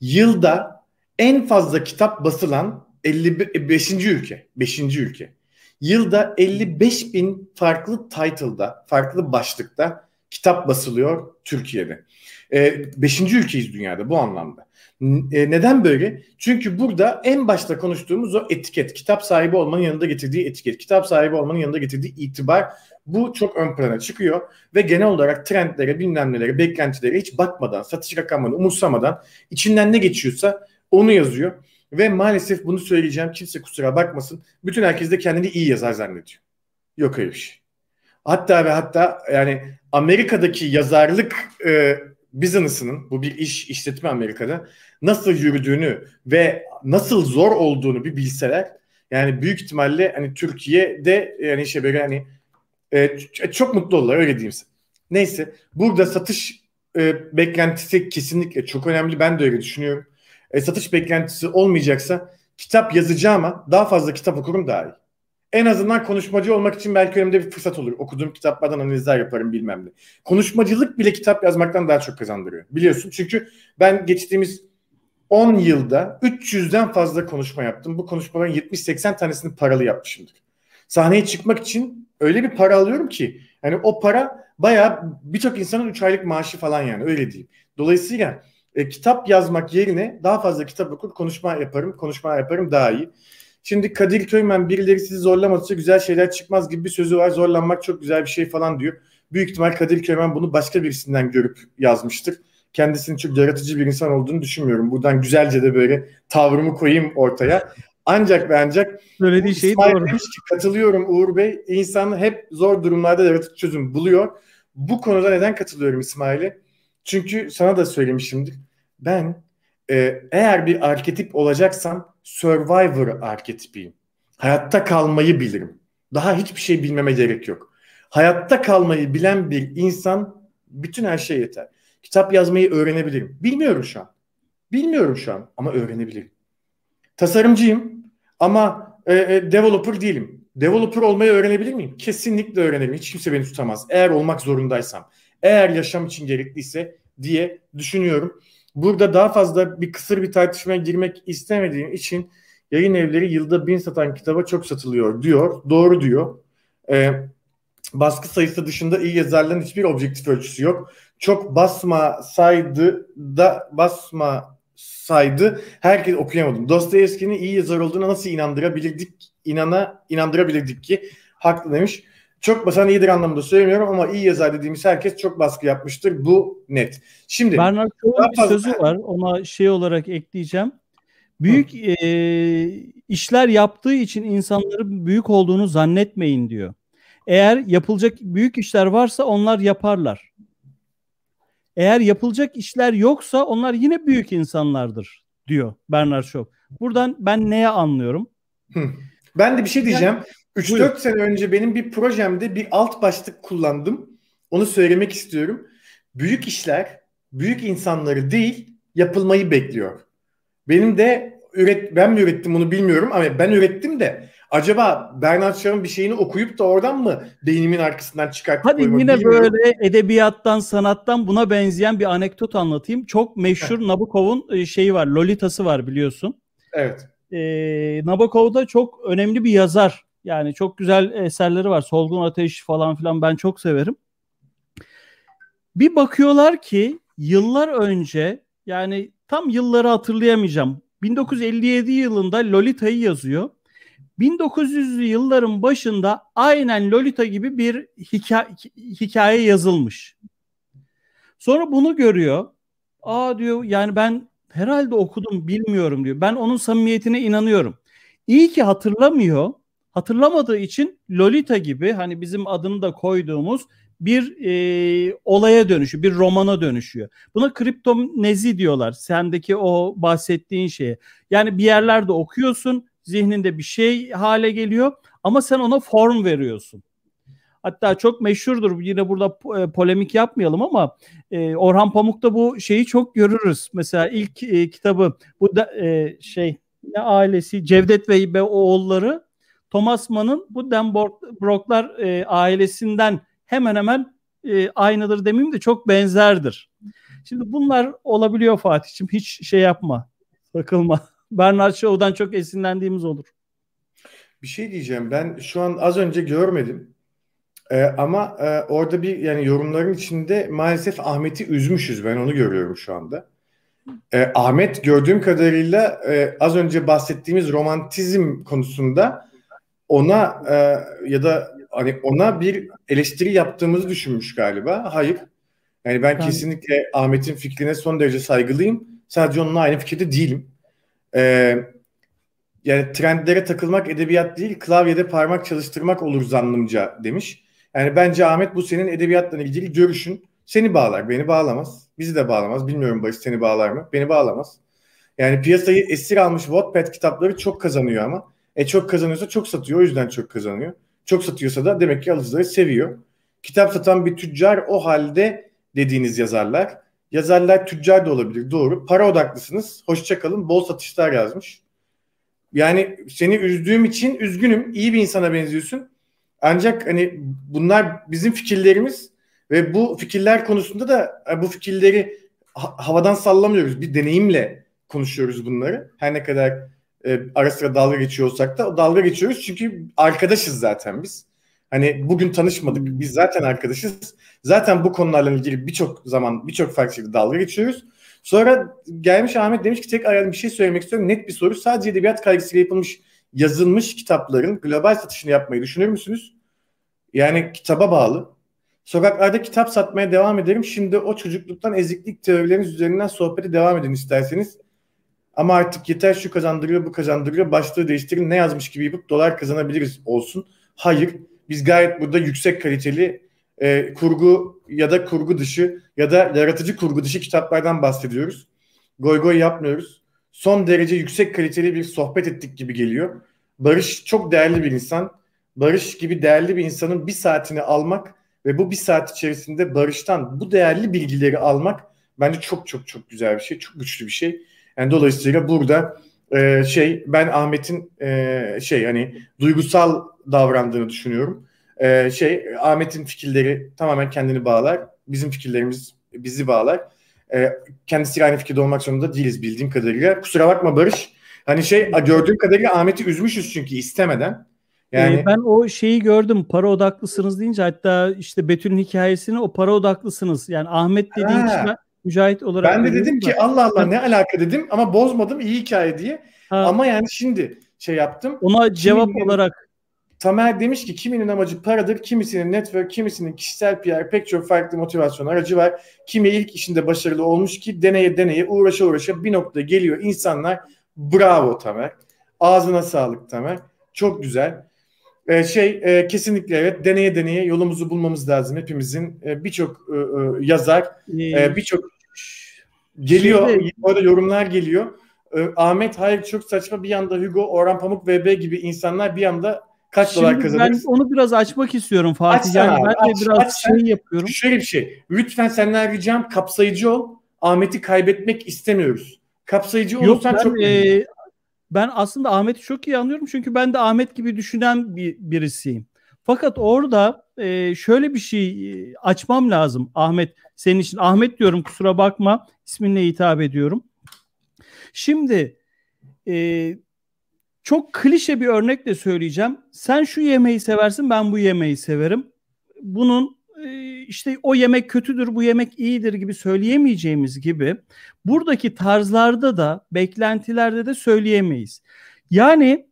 yılda en fazla kitap basılan 55. ülke. 5. ülke. Yılda 55 bin farklı title'da, farklı başlıkta kitap basılıyor Türkiye'de. E, beşinci ülkeyiz dünyada bu anlamda. E, neden böyle? Çünkü burada en başta konuştuğumuz o etiket, kitap sahibi olmanın yanında getirdiği etiket, kitap sahibi olmanın yanında getirdiği itibar bu çok ön plana çıkıyor ve genel olarak trendlere, bilmem nelere, beklentilere hiç bakmadan, satış rakamlarını umursamadan içinden ne geçiyorsa onu yazıyor. Ve maalesef bunu söyleyeceğim kimse kusura bakmasın. Bütün herkes de kendini iyi yazar zannediyor. Yok öyle bir şey. Hatta ve hatta yani Amerika'daki yazarlık e, business'ının bu bir iş işletme Amerika'da nasıl yürüdüğünü ve nasıl zor olduğunu bir bilseler yani büyük ihtimalle hani Türkiye'de yani işte böyle hani e, çok mutlu olurlar öyle diyeyim size. Neyse burada satış e, beklentisi kesinlikle çok önemli. Ben de öyle düşünüyorum. E, satış beklentisi olmayacaksa kitap yazacağıma daha fazla kitap okurum daha iyi. En azından konuşmacı olmak için belki önümde bir fırsat olur. Okuduğum kitaplardan analizler yaparım bilmem ne. Konuşmacılık bile kitap yazmaktan daha çok kazandırıyor. Biliyorsun çünkü ben geçtiğimiz 10 yılda 300'den fazla konuşma yaptım. Bu konuşmaların 70-80 tanesini paralı yapmışımdır. Sahneye çıkmak için öyle bir para alıyorum ki yani o para bayağı birçok insanın 3 aylık maaşı falan yani öyle diyeyim. Dolayısıyla e, kitap yazmak yerine daha fazla kitap okur konuşma yaparım. Konuşma yaparım daha iyi. Şimdi Kadir Köymen birileri sizi zorlamadıysa güzel şeyler çıkmaz gibi bir sözü var. Zorlanmak çok güzel bir şey falan diyor. Büyük ihtimal Kadir Köymen bunu başka birisinden görüp yazmıştır. Kendisinin çok yaratıcı bir insan olduğunu düşünmüyorum. Buradan güzelce de böyle tavrımı koyayım ortaya. Ancak ve ancak söylediği şey doğru. Demiş ki, katılıyorum Uğur Bey. İnsan hep zor durumlarda yaratıcı çözüm buluyor. Bu konuda neden katılıyorum İsmail'e? Çünkü sana da söylemişimdir. Ben e, eğer bir arketip olacaksam Survivor arketipiyim. Hayatta kalmayı bilirim. Daha hiçbir şey bilmeme gerek yok. Hayatta kalmayı bilen bir insan bütün her şey yeter. Kitap yazmayı öğrenebilirim. Bilmiyorum şu an. Bilmiyorum şu an ama öğrenebilirim. Tasarımcıyım ama e, e, developer değilim. Developer olmayı öğrenebilir miyim? Kesinlikle öğrenirim. Hiç kimse beni tutamaz. Eğer olmak zorundaysam. Eğer yaşam için gerekliyse diye düşünüyorum. Burada daha fazla bir kısır bir tartışmaya girmek istemediğim için yayın evleri yılda bin satan kitaba çok satılıyor diyor. Doğru diyor. Ee, baskı sayısı dışında iyi yazarların hiçbir objektif ölçüsü yok. Çok basma saydı da basma saydı herkes okuyamadım. Dostoyevski'nin iyi yazar olduğuna nasıl inandırabilirdik? İnana inandırabilirdik ki haklı demiş. Çok basan iyidir anlamında söylemiyorum ama iyi yazar dediğimiz herkes çok baskı yapmıştır. Bu net. Şimdi Bernard Shaw'un bir sözü var. Ona şey olarak ekleyeceğim. Büyük e, işler yaptığı için insanların büyük olduğunu zannetmeyin diyor. Eğer yapılacak büyük işler varsa onlar yaparlar. Eğer yapılacak işler yoksa onlar yine büyük insanlardır diyor Bernard Shaw. Buradan ben neye anlıyorum? Ben de bir şey diyeceğim. Yani, 3-4 sene önce benim bir projemde bir alt başlık kullandım. Onu söylemek istiyorum. Büyük işler büyük insanları değil yapılmayı bekliyor. Benim de üret ben mi ürettim bunu bilmiyorum ama ben ürettim de acaba Bernard Shaw'ın bir şeyini okuyup da oradan mı beynimin arkasından çıkartıp Hadi yine böyle edebiyattan sanattan buna benzeyen bir anekdot anlatayım. Çok meşhur Nabokov'un e, şeyi var Lolita'sı var biliyorsun. Evet. Ee, Nabokov da çok önemli bir yazar. Yani çok güzel eserleri var. Solgun Ateş falan filan ben çok severim. Bir bakıyorlar ki yıllar önce yani tam yılları hatırlayamayacağım. 1957 yılında Lolita'yı yazıyor. 1900'lü yılların başında aynen Lolita gibi bir hikaye, hikaye yazılmış. Sonra bunu görüyor. Aa diyor yani ben herhalde okudum bilmiyorum diyor. Ben onun samimiyetine inanıyorum. İyi ki hatırlamıyor hatırlamadığı için Lolita gibi hani bizim adını da koyduğumuz bir e, olaya dönüşüyor, bir romana dönüşüyor. Buna kriptonezi diyorlar. Sendeki o bahsettiğin şeye. Yani bir yerlerde okuyorsun, zihninde bir şey hale geliyor ama sen ona form veriyorsun. Hatta çok meşhurdur. Yine burada e, polemik yapmayalım ama e, Orhan Pamuk'ta bu şeyi çok görürüz. Mesela ilk e, kitabı bu da e, şey ne ailesi Cevdet Bey ve oğulları Thomas Mann'ın bu Dan Brocklar e, ailesinden hemen hemen e, aynıdır demeyeyim de çok benzerdir. Şimdi bunlar olabiliyor Fatih'ciğim. Hiç şey yapma. Takılma. Bernard Shaw'dan çok esinlendiğimiz olur. Bir şey diyeceğim. Ben şu an az önce görmedim. Ee, ama e, orada bir yani yorumların içinde maalesef Ahmet'i üzmüşüz. Ben onu görüyorum şu anda. Ee, Ahmet gördüğüm kadarıyla e, az önce bahsettiğimiz romantizm konusunda ona e, ya da hani ona bir eleştiri yaptığımızı düşünmüş galiba. Hayır. Yani ben, ben kesinlikle Ahmet'in fikrine son derece saygılıyım. Sadece onunla aynı fikirde değilim. Ee, yani trendlere takılmak edebiyat değil, klavyede parmak çalıştırmak olur zannımca demiş. Yani bence Ahmet bu senin edebiyatla ilgili görüşün. Seni bağlar, beni bağlamaz. Bizi de bağlamaz. Bilmiyorum Barış seni bağlar mı? Beni bağlamaz. Yani piyasayı esir almış Wattpad kitapları çok kazanıyor ama. E çok kazanıyorsa çok satıyor. O yüzden çok kazanıyor. Çok satıyorsa da demek ki alıcıları seviyor. Kitap satan bir tüccar o halde dediğiniz yazarlar. Yazarlar tüccar da olabilir doğru. Para odaklısınız. Hoşçakalın. Bol satışlar yazmış. Yani seni üzdüğüm için üzgünüm. İyi bir insana benziyorsun. Ancak hani bunlar bizim fikirlerimiz ve bu fikirler konusunda da e, bu fikirleri havadan sallamıyoruz. Bir deneyimle konuşuyoruz bunları. Her ne kadar e, ara sıra dalga geçiyor olsak da dalga geçiyoruz çünkü arkadaşız zaten biz. Hani bugün tanışmadık. Biz zaten arkadaşız. Zaten bu konularla ilgili birçok zaman birçok farklı şekilde dalga geçiyoruz. Sonra gelmiş Ahmet demiş ki tek arayan bir şey söylemek istiyorum. Net bir soru. Sadece edebiyat kaygısıyla yapılmış yazılmış kitapların global satışını yapmayı düşünür müsünüz? Yani kitaba bağlı. Sokaklarda kitap satmaya devam ederim. Şimdi o çocukluktan eziklik teorileriniz üzerinden sohbeti devam edin isterseniz. Ama artık yeter şu kazandırıyor bu kazandırıyor. Başlığı değiştirin ne yazmış gibi yapıp dolar kazanabiliriz olsun. Hayır. Biz gayet burada yüksek kaliteli e, kurgu ya da kurgu dışı ya da yaratıcı kurgu dışı kitaplardan bahsediyoruz. Goy goy yapmıyoruz. Son derece yüksek kaliteli bir sohbet ettik gibi geliyor. Barış çok değerli bir insan. Barış gibi değerli bir insanın bir saatini almak ve bu bir saat içerisinde Barış'tan bu değerli bilgileri almak bence çok çok çok güzel bir şey. Çok güçlü bir şey. Yani dolayısıyla burada e, şey ben Ahmet'in e, şey hani duygusal davrandığını düşünüyorum. E, şey Ahmet'in fikirleri tamamen kendini bağlar. Bizim fikirlerimiz bizi bağlar. E, kendisiyle aynı fikirde olmak zorunda değiliz bildiğim kadarıyla. Kusura bakma Barış. Hani şey gördüğüm kadarıyla Ahmet'i üzmüşüz çünkü istemeden. Yani ee, ben o şeyi gördüm. Para odaklısınız deyince hatta işte Betül'ün hikayesini o para odaklısınız. Yani Ahmet dediğin kişi Mücahit olarak. Ben de dedim ki Allah Allah ne alaka dedim ama bozmadım iyi hikaye diye. Ha. Ama yani şimdi şey yaptım. Ona cevap kiminin, olarak. Tamer demiş ki kiminin amacı paradır, kimisinin network, kimisinin kişisel PR pek çok farklı motivasyon aracı var. Kimi ilk işinde başarılı olmuş ki deneye deneye uğraşa uğraşa bir nokta geliyor insanlar. Bravo Tamer. Ağzına sağlık Tamer. Çok güzel. Ee, şey e, kesinlikle evet deneye deneye yolumuzu bulmamız lazım hepimizin. E, birçok e, e, yazar, e, birçok Geliyor. Şimdi, orada yorumlar geliyor. Ee, Ahmet hayır çok saçma bir yanda Hugo, Orhan Pamuk, VB gibi insanlar bir yanda kaç Şimdi dolar kazanır? Ben onu biraz açmak istiyorum Fatih. Yani abi, ben de aç, biraz aç, şey yapıyorum. Şöyle bir şey. Lütfen senden ricam kapsayıcı ol. Ahmet'i kaybetmek istemiyoruz. Kapsayıcı olursan Yok, ben, çok e, ben aslında Ahmet'i çok iyi anlıyorum çünkü ben de Ahmet gibi düşünen bir birisiyim. Fakat orada e, şöyle bir şey e, açmam lazım Ahmet senin için. Ahmet diyorum kusura bakma isminle hitap ediyorum. Şimdi e, çok klişe bir örnekle söyleyeceğim. Sen şu yemeği seversin ben bu yemeği severim. Bunun e, işte o yemek kötüdür bu yemek iyidir gibi söyleyemeyeceğimiz gibi buradaki tarzlarda da beklentilerde de söyleyemeyiz. Yani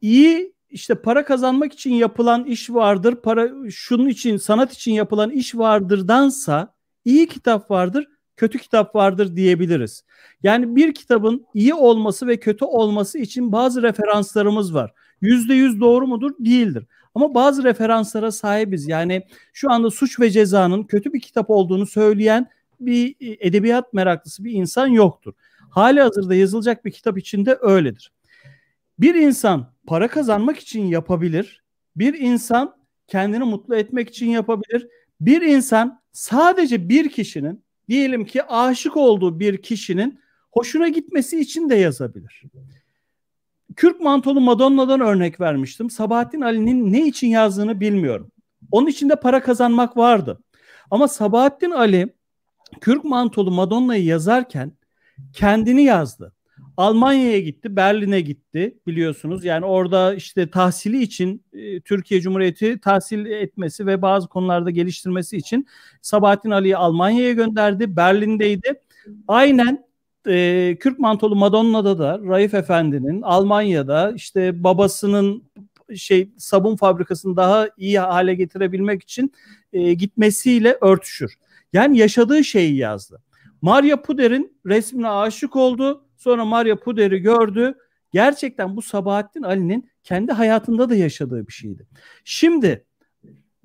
iyi işte para kazanmak için yapılan iş vardır, para şunun için sanat için yapılan iş vardırdansa iyi kitap vardır, kötü kitap vardır diyebiliriz. Yani bir kitabın iyi olması ve kötü olması için bazı referanslarımız var. Yüzde yüz doğru mudur? Değildir. Ama bazı referanslara sahibiz. Yani şu anda Suç ve Ceza'nın kötü bir kitap olduğunu söyleyen bir edebiyat meraklısı bir insan yoktur. Hali hazırda yazılacak bir kitap için de öyledir. Bir insan para kazanmak için yapabilir. Bir insan kendini mutlu etmek için yapabilir. Bir insan sadece bir kişinin diyelim ki aşık olduğu bir kişinin hoşuna gitmesi için de yazabilir. Kürk mantolu Madonna'dan örnek vermiştim. Sabahattin Ali'nin ne için yazdığını bilmiyorum. Onun içinde para kazanmak vardı. Ama Sabahattin Ali Kürk mantolu Madonna'yı yazarken kendini yazdı. Almanya'ya gitti, Berlin'e gitti biliyorsunuz. Yani orada işte tahsili için e, Türkiye Cumhuriyeti tahsil etmesi ve bazı konularda geliştirmesi için Sabahattin Ali'yi Almanya'ya gönderdi. Berlin'deydi. Aynen e, Kürk Mantolu Madonna'da da Raif Efendi'nin Almanya'da işte babasının şey sabun fabrikasını daha iyi hale getirebilmek için e, gitmesiyle örtüşür. Yani yaşadığı şeyi yazdı. Maria Puder'in resmine aşık oldu. Sonra Maria Puder'i gördü. Gerçekten bu Sabahattin Ali'nin kendi hayatında da yaşadığı bir şeydi. Şimdi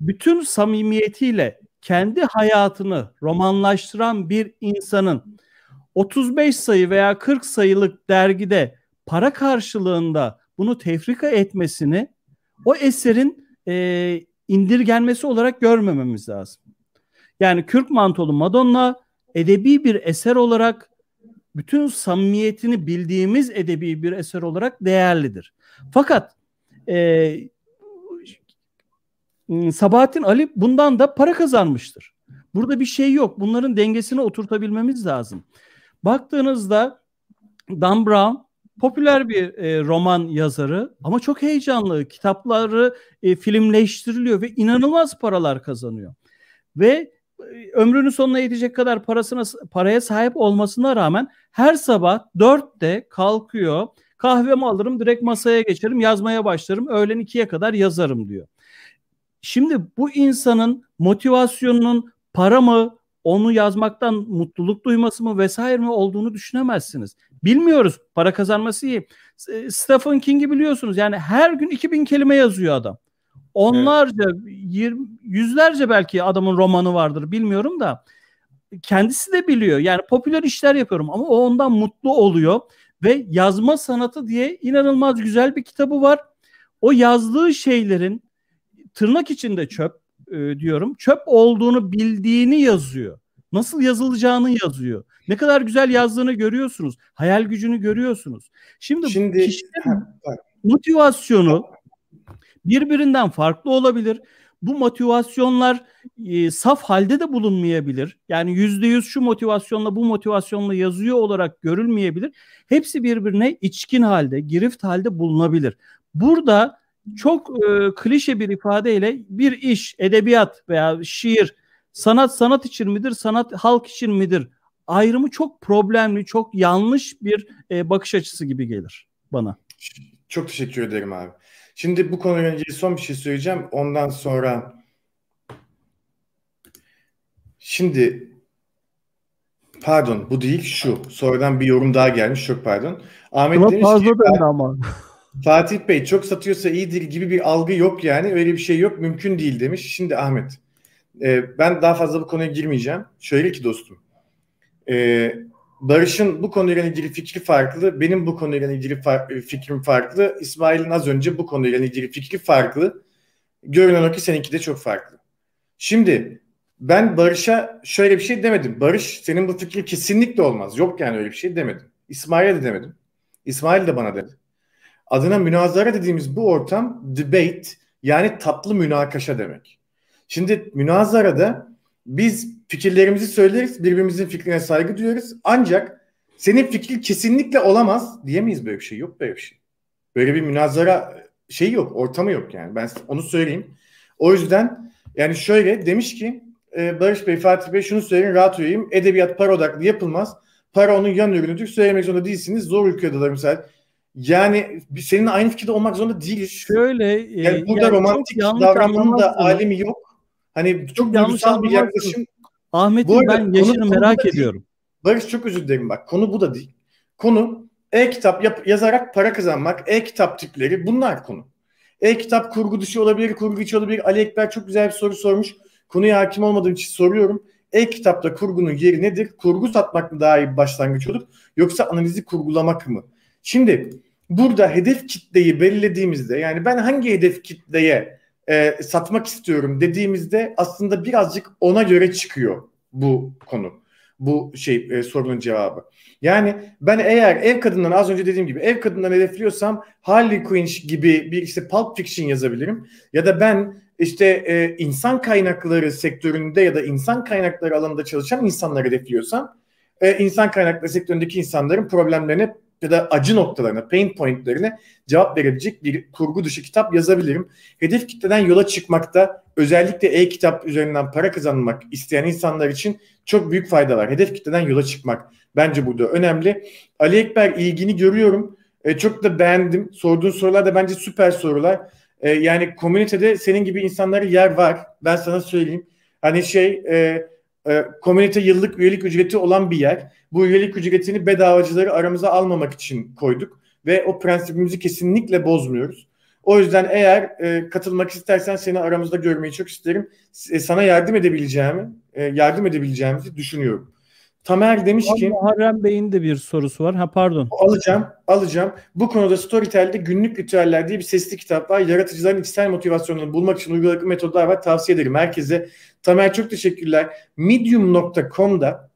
bütün samimiyetiyle kendi hayatını romanlaştıran bir insanın 35 sayı veya 40 sayılık dergide para karşılığında bunu tefrika etmesini o eserin e, indirgenmesi olarak görmememiz lazım. Yani Kürk Mantolu Madonna edebi bir eser olarak bütün samimiyetini bildiğimiz edebi bir eser olarak değerlidir. Fakat e, Sabahattin Ali bundan da para kazanmıştır. Burada bir şey yok. Bunların dengesini oturtabilmemiz lazım. Baktığınızda Dan Brown popüler bir e, roman yazarı ama çok heyecanlı. Kitapları e, filmleştiriliyor ve inanılmaz paralar kazanıyor. Ve ömrünün sonuna yetecek kadar parasına paraya sahip olmasına rağmen her sabah dörtte kalkıyor. Kahvemi alırım direkt masaya geçerim yazmaya başlarım öğlen ikiye kadar yazarım diyor. Şimdi bu insanın motivasyonunun para mı onu yazmaktan mutluluk duyması mı vesaire mi olduğunu düşünemezsiniz. Bilmiyoruz. Para kazanması iyi. Stephen King'i biliyorsunuz. Yani her gün 2000 kelime yazıyor adam. Onlarca, evet. 20, yüzlerce belki adamın romanı vardır bilmiyorum da kendisi de biliyor. Yani popüler işler yapıyorum ama o ondan mutlu oluyor ve yazma sanatı diye inanılmaz güzel bir kitabı var. O yazdığı şeylerin tırnak içinde çöp e, diyorum. Çöp olduğunu bildiğini yazıyor. Nasıl yazılacağını yazıyor. Ne kadar güzel yazdığını görüyorsunuz. Hayal gücünü görüyorsunuz. Şimdi, Şimdi kişinin motivasyonu birbirinden farklı olabilir. Bu motivasyonlar e, saf halde de bulunmayabilir. Yani yüzde yüz şu motivasyonla bu motivasyonla yazıyor olarak görülmeyebilir. Hepsi birbirine içkin halde, girift halde bulunabilir. Burada çok e, klişe bir ifadeyle bir iş, edebiyat veya şiir sanat sanat için midir, sanat halk için midir? Ayrımı çok problemli, çok yanlış bir e, bakış açısı gibi gelir bana. Çok teşekkür ederim abi. Şimdi bu konuyla ilgili son bir şey söyleyeceğim. Ondan sonra şimdi pardon bu değil şu. Sonradan bir yorum daha gelmiş. Çok pardon. Ahmet ama demiş fazla ki, ama. Fatih Bey çok satıyorsa iyidir gibi bir algı yok yani. Öyle bir şey yok. Mümkün değil demiş. Şimdi Ahmet e, ben daha fazla bu konuya girmeyeceğim. Şöyle ki dostum. E, Barış'ın bu konuyla ilgili fikri farklı. Benim bu konuyla ilgili far- e, fikrim farklı. İsmail'in az önce bu konuyla ilgili fikri farklı. Görünen o ki seninki de çok farklı. Şimdi ben Barış'a şöyle bir şey demedim. Barış senin bu fikrin kesinlikle olmaz. Yok yani öyle bir şey demedim. İsmail'e de demedim. İsmail de bana dedi. Adına münazara dediğimiz bu ortam debate yani tatlı münakaşa demek. Şimdi münazarada biz fikirlerimizi söyleriz, birbirimizin fikrine saygı duyuyoruz. Ancak senin fikrin kesinlikle olamaz diyemeyiz böyle bir şey. Yok böyle bir şey. Böyle bir münazara şey yok, ortamı yok yani. Ben onu söyleyeyim. O yüzden yani şöyle demiş ki e, Barış Bey, Fatih Bey şunu söyleyin rahat uyuyayım. Edebiyat para odaklı yapılmaz. Para onun yan ürünüdür. Söylemek zorunda değilsiniz. Zor ülkede misal. Yani seninle aynı fikirde olmak zorunda değiliz. Şöyle yani burada yani romantik davranmanın da alemi yok. Hani çok, çok duygusal bir yaklaşım. Ahmet'in ben yaşını merak ediyorum. Barış çok özür dilerim bak. Konu bu da değil. Konu e-kitap yap, yazarak para kazanmak, e-kitap tipleri bunlar konu. E-kitap kurgu dışı olabilir, kurgu içi olabilir. Ali Ekber çok güzel bir soru sormuş. Konuya hakim olmadığım için soruyorum. E-kitapta kurgunun yeri nedir? Kurgu satmak mı daha iyi bir başlangıç olur? Yoksa analizi kurgulamak mı? Şimdi burada hedef kitleyi belirlediğimizde yani ben hangi hedef kitleye e, satmak istiyorum dediğimizde aslında birazcık ona göre çıkıyor bu konu. Bu şey e, sorunun cevabı. Yani ben eğer ev kadından az önce dediğim gibi ev kadından hedefliyorsam Harley Quinn gibi bir işte Pulp Fiction yazabilirim. Ya da ben işte e, insan kaynakları sektöründe ya da insan kaynakları alanında çalışan insanları hedefliyorsam e, insan kaynakları sektöründeki insanların problemlerine ya da acı noktalarına, pain pointlerine cevap verebilecek bir kurgu dışı kitap yazabilirim. Hedef kitleden yola çıkmakta özellikle e-kitap üzerinden para kazanmak isteyen insanlar için çok büyük fayda var. Hedef kitleden yola çıkmak bence burada önemli. Ali Ekber ilgini görüyorum. E, çok da beğendim. Sorduğun sorular da bence süper sorular. E, yani komünitede senin gibi insanlara yer var. Ben sana söyleyeyim. Hani şey e, e, komünite yıllık üyelik ücreti olan bir yer. Bu üyelik ücretini bedavacıları aramıza almamak için koyduk ve o prensibimizi kesinlikle bozmuyoruz. O yüzden eğer e, katılmak istersen seni aramızda görmeyi çok isterim. E, sana yardım edebileceğimi, e, yardım edebileceğimizi düşünüyorum. Tamer demiş ki Muharrem Bey'in de bir sorusu var. Ha pardon. Alacağım, alacağım. Bu konuda Storytel'de günlük ritüeller diye bir sesli kitap var. Yaratıcıların içsel motivasyonunu bulmak için uyguladığı metodlar var. Tavsiye ederim herkese. Tamer çok teşekkürler. Medium.com'da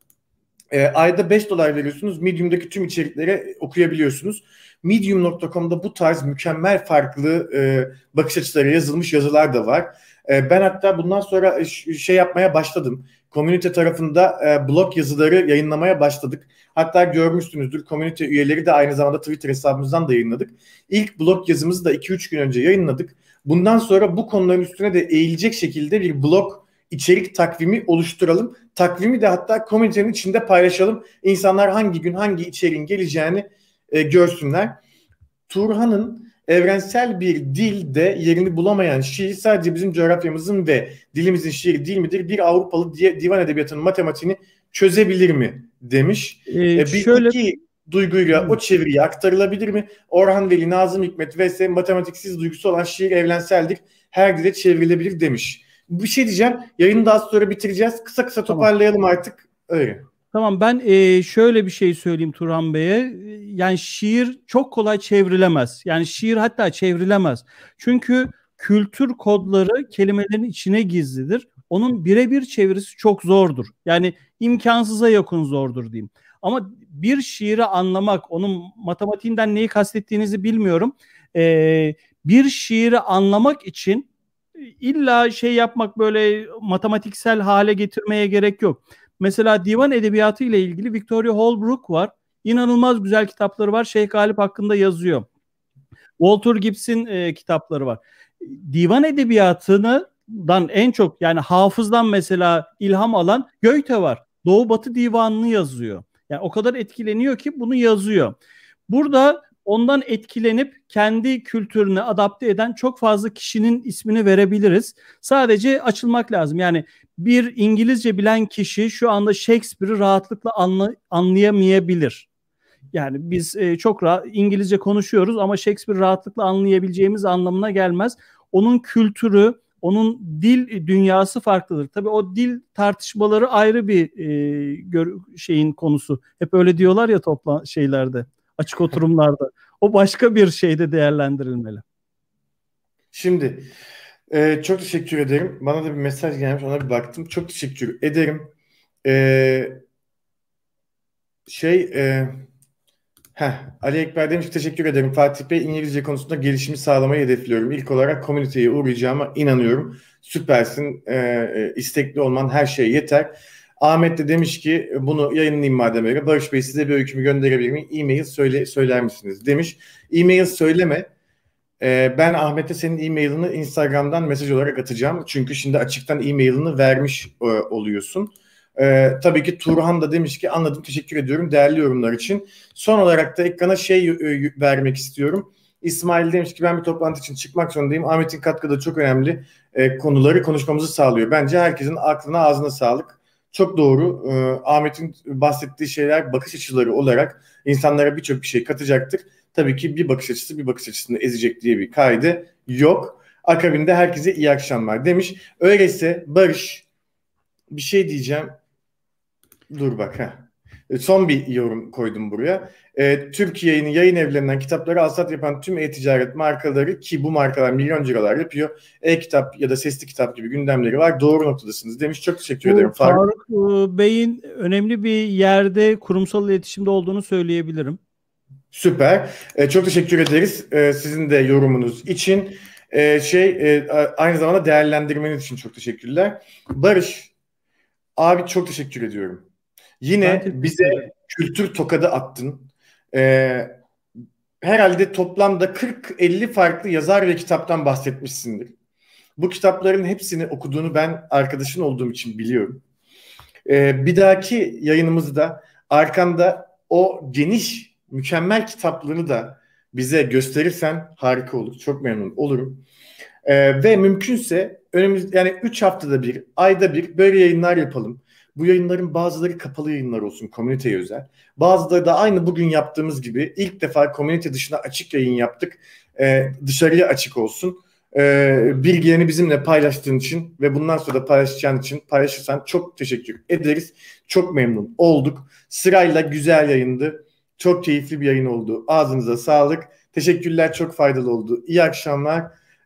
e, ayda 5 dolar veriyorsunuz. Medium'daki tüm içerikleri okuyabiliyorsunuz. Medium.com'da bu tarz mükemmel farklı e, bakış açıları yazılmış yazılar da var. E, ben hatta bundan sonra şey yapmaya başladım. Komünite tarafında e, blog yazıları yayınlamaya başladık. Hatta görmüşsünüzdür komünite üyeleri de aynı zamanda Twitter hesabımızdan da yayınladık. İlk blog yazımızı da 2-3 gün önce yayınladık. Bundan sonra bu konuların üstüne de eğilecek şekilde bir blog içerik takvimi oluşturalım. Takvimi de hatta komünitenin içinde paylaşalım. İnsanlar hangi gün hangi içeriğin geleceğini e, görsünler. Turhan'ın evrensel bir dilde yerini bulamayan şiir sadece bizim coğrafyamızın ve dilimizin şiiri değil midir? Bir Avrupalı divan edebiyatının matematiğini çözebilir mi demiş. Ee, ee, bir şöyle... iki duyguyla o çeviriye aktarılabilir mi? Orhan Veli, Nazım Hikmet vs. matematiksiz duygusu olan şiir evrenseldir. Her dile çevrilebilir demiş. Bir şey diyeceğim. Yayını daha sonra bitireceğiz. Kısa kısa toparlayalım tamam. artık. Öyle. Tamam ben e, şöyle bir şey söyleyeyim Turhan Bey'e. Yani şiir çok kolay çevrilemez. Yani şiir hatta çevrilemez. Çünkü kültür kodları kelimelerin içine gizlidir. Onun birebir çevirisi çok zordur. Yani imkansıza yakın zordur diyeyim. Ama bir şiiri anlamak, onun matematiğinden neyi kastettiğinizi bilmiyorum. Ee, bir şiiri anlamak için illa şey yapmak böyle matematiksel hale getirmeye gerek yok. Mesela divan edebiyatı ile ilgili Victoria Holbrook var. İnanılmaz güzel kitapları var. Şeyh Galip hakkında yazıyor. Walter Gibbs'in e, kitapları var. Divan edebiyatını dan en çok yani hafızdan mesela ilham alan Goethe var. Doğu Batı Divanı'nı yazıyor. Yani o kadar etkileniyor ki bunu yazıyor. Burada ondan etkilenip kendi kültürüne adapte eden çok fazla kişinin ismini verebiliriz. Sadece açılmak lazım. Yani bir İngilizce bilen kişi şu anda Shakespeare'i rahatlıkla anla, anlayamayabilir. Yani biz e, çok rahat İngilizce konuşuyoruz ama Shakespeare rahatlıkla anlayabileceğimiz anlamına gelmez. Onun kültürü, onun dil dünyası farklıdır. Tabii o dil tartışmaları ayrı bir e, gör, şeyin konusu. Hep öyle diyorlar ya topla şeylerde, açık oturumlarda. O başka bir şeyde değerlendirilmeli. Şimdi e, çok teşekkür ederim. Bana da bir mesaj gelmiş, ona bir baktım. Çok teşekkür ederim. E, şey e, Heh, Ali Ekber demiş teşekkür ederim. Fatih Bey İngilizce konusunda gelişimi sağlamayı hedefliyorum. İlk olarak komüniteye uğrayacağıma inanıyorum. Süpersin. E, e, istekli olman her şey yeter. Ahmet de demiş ki bunu yayınlayayım madem öyle. Barış Bey size bir öykümü gönderebilir miyim? E-mail söyle, söyler misiniz? Demiş. E-mail söyleme. Ee, ben Ahmet'e senin e-mailini Instagram'dan mesaj olarak atacağım. Çünkü şimdi açıktan e-mailini vermiş e, oluyorsun. Ee, tabii ki Turhan da demiş ki anladım teşekkür ediyorum değerli yorumlar için. Son olarak da ekrana şey e, vermek istiyorum. İsmail demiş ki ben bir toplantı için çıkmak zorundayım. Ahmet'in katkıda çok önemli e, konuları konuşmamızı sağlıyor. Bence herkesin aklına ağzına sağlık. Çok doğru. E, Ahmet'in bahsettiği şeyler bakış açıları olarak insanlara birçok bir şey katacaktır. Tabii ki bir bakış açısı bir bakış açısını ezecek diye bir kaydı yok. Akabinde herkese iyi akşamlar demiş. Öyleyse Barış bir şey diyeceğim. Dur bak ha. E, son bir yorum koydum buraya. E, Türkiye'nin yayın evlerinden kitapları alsat yapan tüm e-ticaret markaları ki bu markalar milyon liralar yapıyor. E-kitap ya da sesli kitap gibi gündemleri var. Doğru noktadasınız demiş. Çok teşekkür bu, ederim. Faruk, Faruk Bey'in önemli bir yerde kurumsal iletişimde olduğunu söyleyebilirim. Süper. E, çok teşekkür ederiz e, sizin de yorumunuz için. E, şey e, aynı zamanda değerlendirmeniz için çok teşekkürler. Barış abi çok teşekkür ediyorum. Yine bize kültür tokadı attın. e, herhalde toplamda 40-50 farklı yazar ve kitaptan bahsetmişsindir. Bu kitapların hepsini okuduğunu ben arkadaşın olduğum için biliyorum. E, bir dahaki yayınımızda arkanda o geniş, mükemmel kitaplığını da bize gösterirsen harika olur. Çok memnun olurum. Ee, ve mümkünse önümüz yani 3 haftada bir, ayda bir böyle yayınlar yapalım. Bu yayınların bazıları kapalı yayınlar olsun, komüniteye özel. Bazıları da aynı bugün yaptığımız gibi ilk defa komünite dışına açık yayın yaptık. Ee, dışarıya açık olsun. Ee, bilgilerini bizimle paylaştığın için ve bundan sonra da paylaşacağın için paylaşırsan çok teşekkür ederiz. Çok memnun olduk. Sırayla güzel yayındı. Çok keyifli bir yayın oldu. Ağzınıza sağlık. Teşekkürler çok faydalı oldu. İyi akşamlar.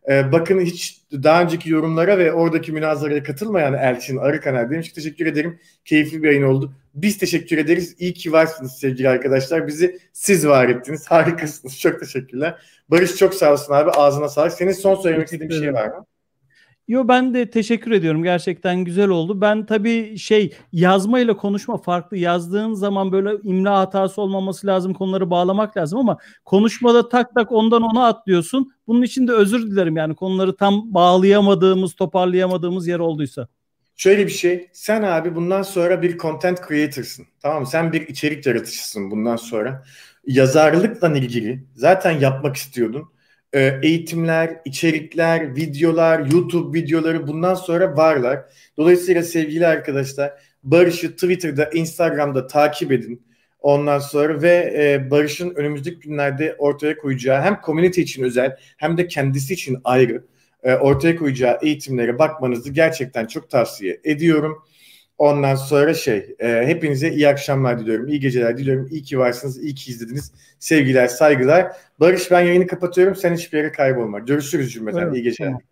Ee, bakın hiç daha önceki yorumlara ve oradaki münazaraya katılmayan Elçin Arıkaner demiş ki teşekkür ederim. Keyifli bir yayın oldu. Biz teşekkür ederiz. İyi ki varsınız sevgili arkadaşlar. Bizi siz var ettiniz. Harikasınız. Çok teşekkürler. Barış çok sağ olsun abi. Ağzına sağlık. Senin son söylemek istediğin bir şey var mı? Yo ben de teşekkür ediyorum. Gerçekten güzel oldu. Ben tabii şey yazma ile konuşma farklı. Yazdığın zaman böyle imla hatası olmaması lazım. Konuları bağlamak lazım ama konuşmada tak tak ondan ona atlıyorsun. Bunun için de özür dilerim yani konuları tam bağlayamadığımız, toparlayamadığımız yer olduysa. Şöyle bir şey. Sen abi bundan sonra bir content creator'sın. Tamam? Sen bir içerik yaratıcısın bundan sonra. Yazarlıkla ilgili zaten yapmak istiyordun e, eğitimler, içerikler, videolar, YouTube videoları bundan sonra varlar. Dolayısıyla sevgili arkadaşlar Barış'ı Twitter'da, Instagram'da takip edin. Ondan sonra ve e, Barış'ın önümüzdeki günlerde ortaya koyacağı hem community için özel hem de kendisi için ayrı e, ortaya koyacağı eğitimlere bakmanızı gerçekten çok tavsiye ediyorum. Ondan sonra şey, e, hepinize iyi akşamlar diliyorum, iyi geceler diliyorum. İyi ki varsınız, iyi ki izlediniz. Sevgiler, saygılar. Barış ben yayını kapatıyorum. Sen hiçbir yere kaybolma. Görüşürüz cümleten. Evet, iyi geceler. Tamam.